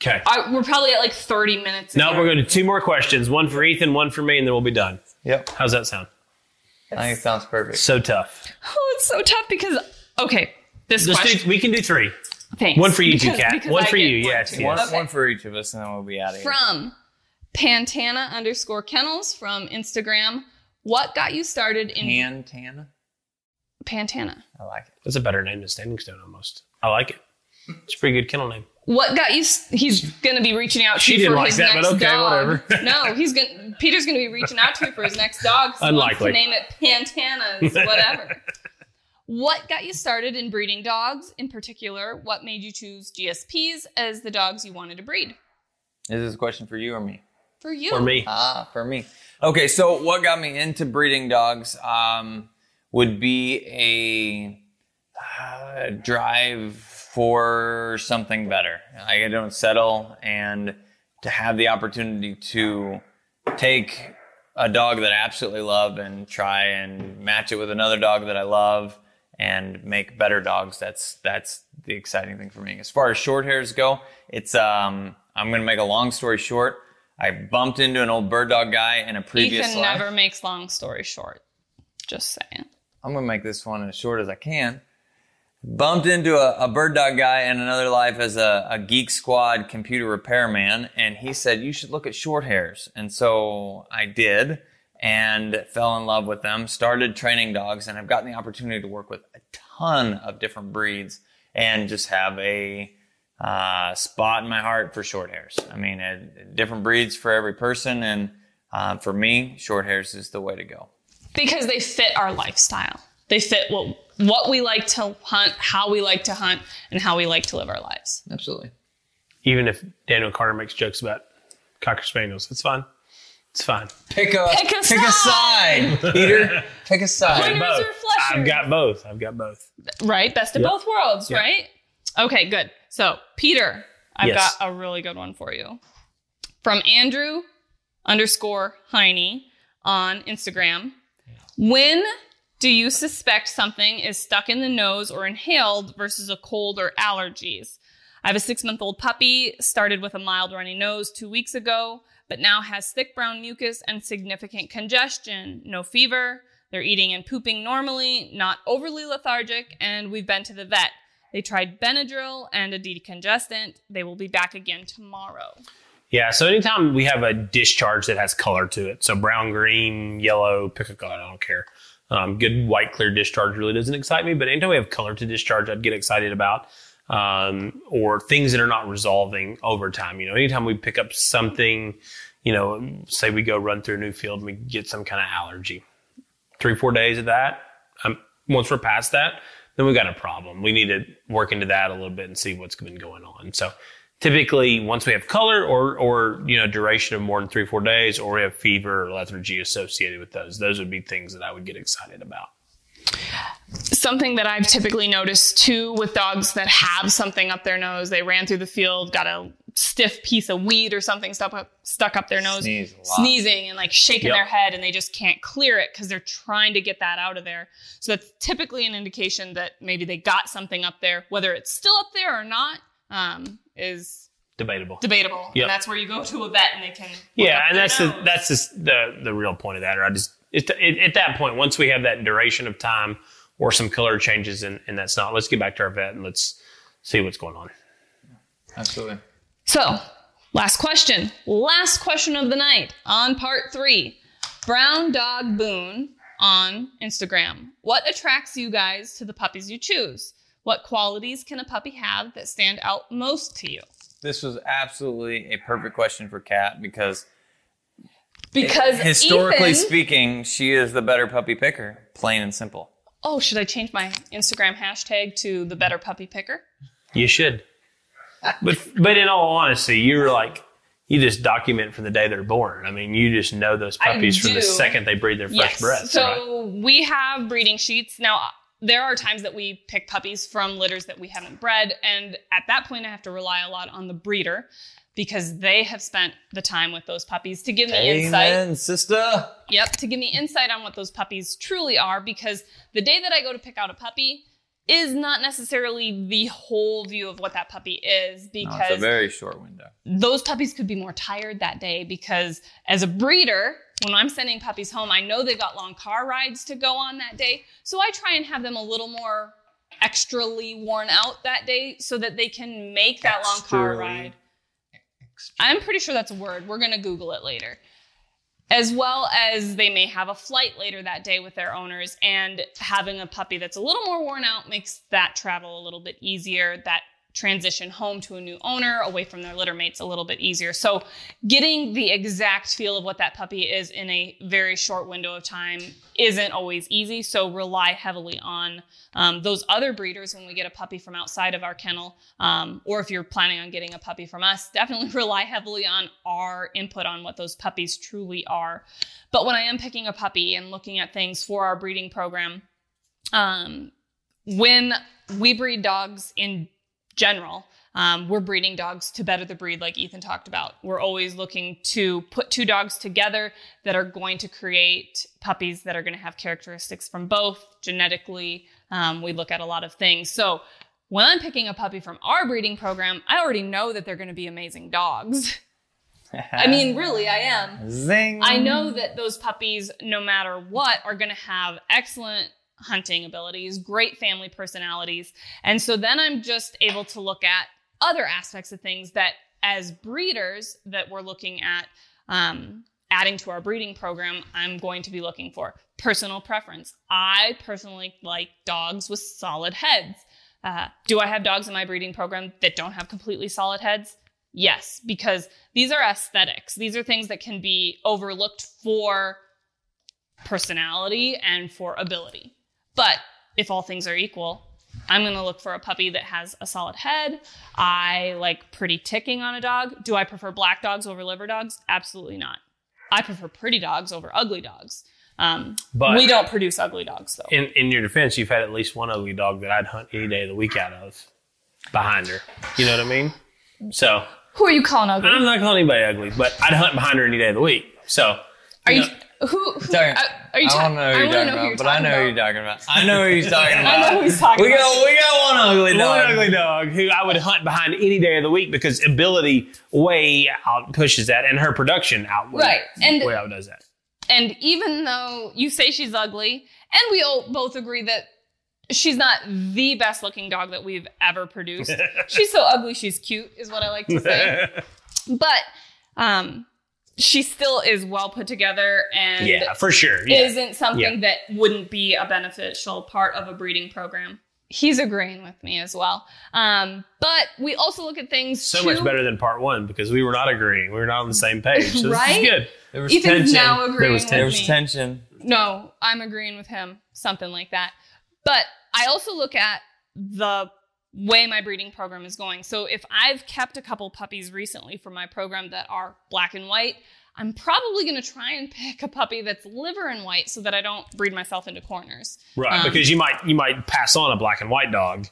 Okay. I, we're probably at like 30 minutes. Now we're going to two more questions. One for Ethan, one for me, and then we'll be done. Yep. How's that sound? I think it sounds perfect. So tough. Oh, it's so tough because okay, this Let's question. do, we can do three. thanks. one for you too, Because- Kat. because One I for you, one yes, too. yes. One, Okay. one for each of us, and then we'll be out of here. From Pantana underscore kennels from Instagram. What got you started in Pantana. Pantana? I like it. That's a better name than Standing Stone almost. I like it. It's a pretty good kennel name. What got you? s- He's gonna be reaching out to She you didn't for like his that, but next okay, dog. whatever. no, he's gonna. Peter's gonna be reaching out to you for his next dog. So Unlikely. Wants to name it Pantana's, whatever. what got you started in breeding dogs? In particular, what made you choose GSPs as the dogs you wanted to breed? Is this a question for you or me? For you, For me. Ah, for me. Okay, so what got me into breeding dogs um, would be a uh, drive for something better. I don't settle, and to have the opportunity to take a dog that I absolutely love and try and match it with another dog that I love and make better dogs. That's that's the exciting thing for me. As far as short hairs go, it's um I'm gonna make a long story short. I bumped into an old bird dog guy in a previous Ethan life. never makes long story short. Just saying. I'm gonna make this one as short as I can. Bumped into a, a bird dog guy in another life as a, a Geek Squad computer repairman, and he said you should look at short hairs. And so I did, and fell in love with them. Started training dogs, and I've gotten the opportunity to work with a ton of different breeds, and just have a uh, spot in my heart for short hairs. I mean, uh, different breeds for every person, and uh, for me, short hairs is the way to go. because they fit our lifestyle. They fit what what we like to hunt, how we like to hunt, and how we like to live our lives. Absolutely. Even if Daniel Carter makes jokes about Cocker Spaniels, it's fine. It's fine. Pick a Pick a side, Peter. Pick a side. Both. I've got both. I've got both. Right, best of Yep. both worlds, Yep. right? Okay, good. So, Peter, I've Yes. got a really good one for you from Andrew underscore Heine on Instagram. When do you suspect something is stuck in the nose or inhaled versus a cold or allergies? I have a six month old puppy, started with a mild runny nose two weeks ago, but now has thick brown mucus and significant congestion. No fever. They're eating and pooping normally, not overly lethargic, and we've been to the vet. They tried Benadryl and a decongestant. They will be back again tomorrow. Yeah, so anytime we have a discharge that has color to it, so brown, green, yellow, pick a color, I don't care. Um, good white, clear discharge really doesn't excite me, but anytime we have color to discharge, I'd get excited about. Um, or things that are not resolving over time. You know, anytime we pick up something, you know, say we go run through a new field and we get some kind of allergy. Three, four days of that. Um, once we're past that, then we got a problem. We need to work into that a little bit and see what's been going on. So typically once we have color or or you know duration of more than three four days or we have fever or lethargy associated with those those would be things that i would get excited about something that I've typically noticed too with dogs that have something up their nose. They ran through the field, got a stiff piece of weed or something stuck up, stuck up their nose, Sneeze sneezing and like shaking Yep. their head, and they just can't clear it because they're trying to get that out of there. So that's typically an indication that maybe they got something up there. Whether it's still up there or not um, is debatable debatable. Yep. And that's where you go to a vet and they can. yeah and their that's the that's just the the real point of that or i just it, it, at that point once we have that duration of time or some color changes and, and that's not let's get back to our vet and let's see what's going on. Absolutely. So, last question. Last question of the night on part three. Brown Dog Boone on Instagram. What attracts you guys to the puppies you choose? What qualities can a puppy have that stand out most to you? This was absolutely a perfect question for Kat because Because historically Ethan, speaking, she is the better puppy picker, plain and simple. oh, should I change my Instagram hashtag to the better puppy picker? You should. But but in all honesty, you're like you just document from the day they're born. I mean, you just know those puppies from the second they breathe their first breath. So right? we have breeding sheets. Now, there are times that we pick puppies from litters that we haven't bred. And at that point, I have to rely a lot on the breeder because they have spent the time with those puppies to give me insight. Amen, sister. Yep, to give me insight on what those puppies truly are because the day that I go to pick out a puppy is not necessarily the whole view of what that puppy is No, because it's a very short window. those puppies could be more tired that day because as a breeder, when I'm sending puppies home, I know they've got long car rides to go on that day. So I try and have them a little more extrally worn out that day so that they can make that long car ride. I'm pretty sure that's a word. We're going to Google it later. As well as they may have a flight later that day with their owners, and having a puppy that's a little more worn out makes that travel a little bit easier. That transition home to a new owner away from their litter mates a little bit easier. So, getting the exact feel of what that puppy is in a very short window of time isn't always easy. So, rely heavily on um, those other breeders when we get a puppy from outside of our kennel, um, or if you're planning on getting a puppy from us, definitely rely heavily on our input on what those puppies truly are. But when I am picking a puppy and looking at things for our breeding program, um, when we breed dogs in general, um, we're breeding dogs to better the breed, like Ethan talked about. We're always looking to put two dogs together that are going to create puppies that are going to have characteristics from both genetically. Um, we look at a lot of things. So when I'm picking a puppy from our breeding program, I already know that they're going to be amazing dogs. I mean, really, I am. Zing. I know that those puppies, no matter what, are going to have excellent hunting abilities, great family personalities. And so then I'm just able to look at other aspects of things that, as breeders, that we're looking at um, adding to our breeding program, I'm going to be looking for personal preference. I personally like dogs with solid heads. Uh, do I have dogs in my breeding program that don't have completely solid heads? Yes, because these are aesthetics. These are things that can be overlooked for personality and for ability. But if all things are equal, I'm going to look for a puppy that has a solid head. I like pretty ticking on a dog. Do I prefer black dogs over liver dogs? Absolutely not. I prefer pretty dogs over ugly dogs. Um, But- we don't produce ugly dogs though. in in your defense, you've had at least one ugly dog that I'd hunt any day of the week out of behind her. You know what I mean? So Who are you calling ugly? I'm not calling anybody ugly, but I'd hunt behind her any day of the week. So Are you? know- Who? who Talking- uh, are you? I don't know who you're wanna talking know about, who but I know who you're talking about. I know who he's talking about. I know who he's talking we about. got we got one ugly dog. one dog. ugly dog who I would hunt behind any day of the week because ability way out pushes that, and her production out Right, and- way outdoes that. And even though you say she's ugly, and we all both agree that she's not the best looking dog that we've ever produced, she's so ugly she's cute, is what I like to say. but um, she still is well put together and yeah, for sure. Yeah. isn't something that wouldn't be a beneficial part of a breeding program. He's agreeing with me as well. Um, but we also look at things so too- much better than part one because we were not agreeing. We were not on the same page. So Right? this is good. There was Ethan's tension. now agreeing was with there was me. tension. No, I'm agreeing with him. Something like that. But I also look at the way my breeding program is going. So if I've kept a couple puppies recently for my program that are black and white, I'm probably going to try and pick a puppy that's liver and white so that I don't breed myself into corners. Right, Um, because you might you might pass on a black and white dog,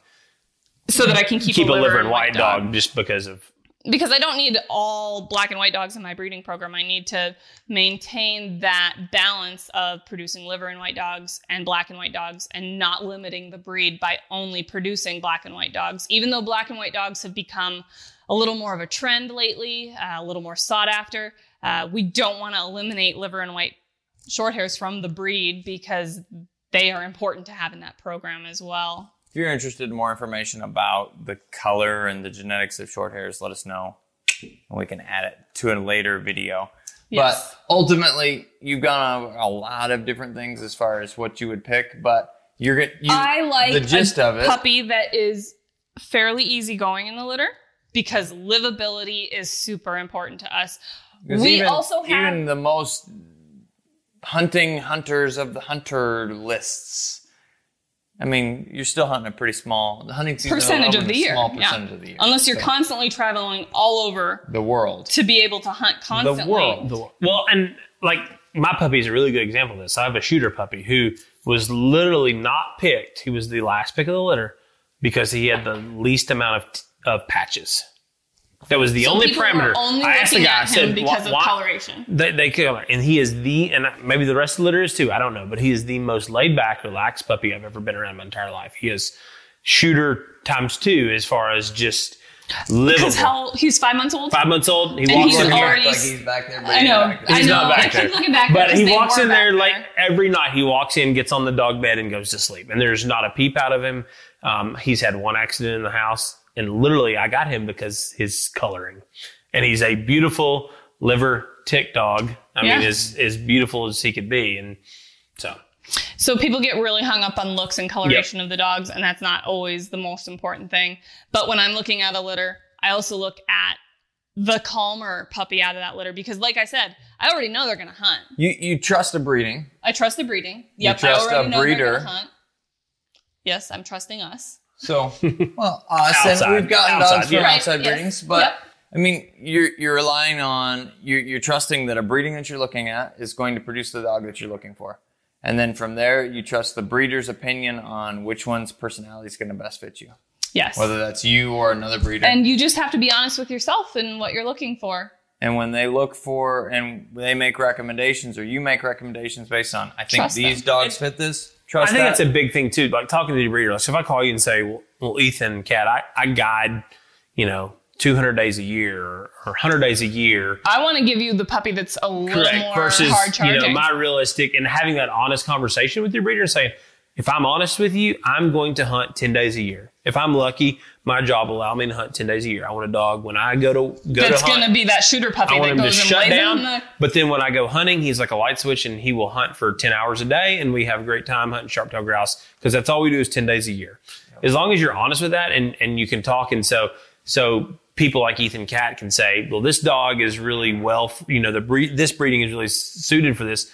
So that I can keep, keep a liver and white dog, just because of because I don't need all black and white dogs in my breeding program. I need to maintain that balance of producing liver and white dogs and black and white dogs and not limiting the breed by only producing black and white dogs. Even though black and white dogs have become a little more of a trend lately, uh, a little more sought after, uh, we don't want to eliminate liver and white short hairs from the breed because they are important to have in that program as well. If you're interested in more information about the color and the genetics of short hairs, let us know, and we can add it to a later video. Yes. But ultimately, you've gone over a lot of different things as far as what you would pick, but you're gonna. You, I like the gist a of it. puppy that is fairly easygoing in the litter because livability is super important to us. We even, also have even the most hunting hunters of the hunter lists. I mean, you're still hunting a pretty small the hunting season percentage of the year. Small yeah. percentage of the year. Unless you're So, constantly traveling all over the world. to be able to hunt constantly. The world. The- well, and like my puppy is a really good example of this. I have a shooter puppy who was literally not picked. He was the last pick of the litter because he had the least amount of, of patches. That was the So only parameter. Only I asked the guy, I at him said, because "Why- of why-" coloration. They, they color, and he is the, and maybe the rest of the litter is too. I don't know, but he is the most laid back, relaxed puppy I've ever been around my entire life. He is shooter times two as far as just livable. Because how he's five months old. Five months old, he And walks he's in here. already- like he's back there. I know. back there. I know. not back I keep there. looking back, But because he walks in back there like there. every night. He walks in, gets on the dog bed, and goes to sleep. And there's not a peep out of him. Um, he's had one accident in the house, and literally, I got him because his coloring. And he's a beautiful liver tick dog. I Yeah. mean, as as beautiful as he could be. And so, So people get really hung up on looks and coloration of the dogs, and that's not always the most important thing. But when I'm looking at a litter, I also look at the calmer puppy out of that litter because, like I said, I already know they're going to hunt. You you trust the breeding. I trust the breeding. Yep, trust I already a know they're breeder. hunt. Yes, I'm trusting us. So well, us Outside. we've gotten Outside, dogs from yeah. Right, outside yes. breedings, but Yep. I mean, you're you're relying on you're you're trusting that a breeding that you're looking at is going to produce the dog that you're looking for, and then from there you trust the breeder's opinion on which one's personality is going to best fit you, Yes. whether that's you or another breeder. and you just have to be honest with yourself and what you're looking for. And when they look for and they make recommendations or you make recommendations based on, I think Trust these them. dogs fit this. Trust I think that. that's a big thing too. Like talking to the breeder. Like so if I call you and say, well, well Ethan, Cat, I, I guide, you know, 200 days a year or 100 days a year. I want to give you the puppy that's a little Correct. more Versus, hard you charging. know, my realistic and having that honest conversation with your breeder and saying, if I'm honest with you, I'm going to hunt 10 days a year. If I'm lucky, my job will allow me to hunt 10 days a year. I want a dog when I go to go that's to hunt. going to be that shooter puppy I want that him to goes and shut down. the But then when I go hunting, he's like a light switch and he will hunt for 10 hours a day and we have a great time hunting sharp-tailed grouse because that's all we do is 10 days a year. As long as you're honest with that and, and you can talk. And so, so people like Ethan Cat can say, well, this dog is really well, you know, the breed, this breeding is really suited for this.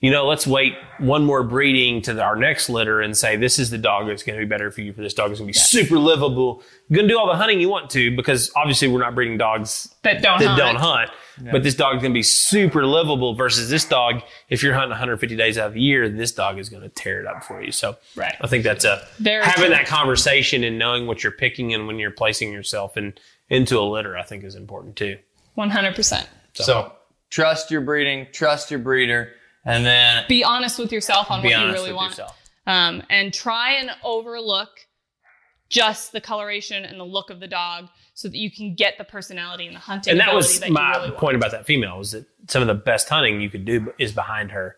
You know, let's wait one more breeding to the, our next litter and say, this is the dog that's going to be better for you. For this dog is going to be super livable. You're going to do all the hunting you want to because obviously we're not breeding dogs that don't that hunt. don't hunt. But this dog's going to be super livable versus this dog. If you're hunting 150 days out of the year, this dog is going to tear it up for you. So Right. I think that's a Very having true. that conversation and knowing what you're picking and when you're placing yourself in into a litter, I think is important too. 100%. so trust your breeding, trust your breeder, and then Be honest with yourself on what you really want. Um, and try and overlook just the coloration and the look of the dog so that you can get the personality and the hunting And that was that my you really want. point about that female was that some of the best hunting you could do is behind her.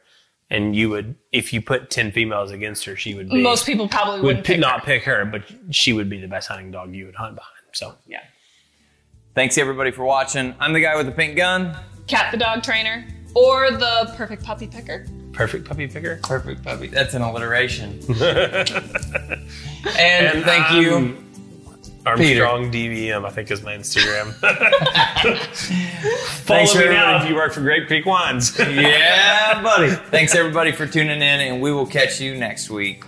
And you would, if you put 10 females against her, she would be, Most people probably would wouldn't pick, pick not her. pick her, but she would be the best hunting dog you would hunt behind. So Yeah. Thanks everybody for watching. I'm the guy with the pink gun. Cat the dog trainer or the perfect puppy picker. perfect puppy picker. Perfect puppy. That's an alliteration. and, thank I'm you. Um, Armstrong DVM, I think is my Instagram. Thanks Follow for me now if you work for Great Creek Wines. Yeah, buddy. Thanks everybody for tuning in, and we will catch you next week.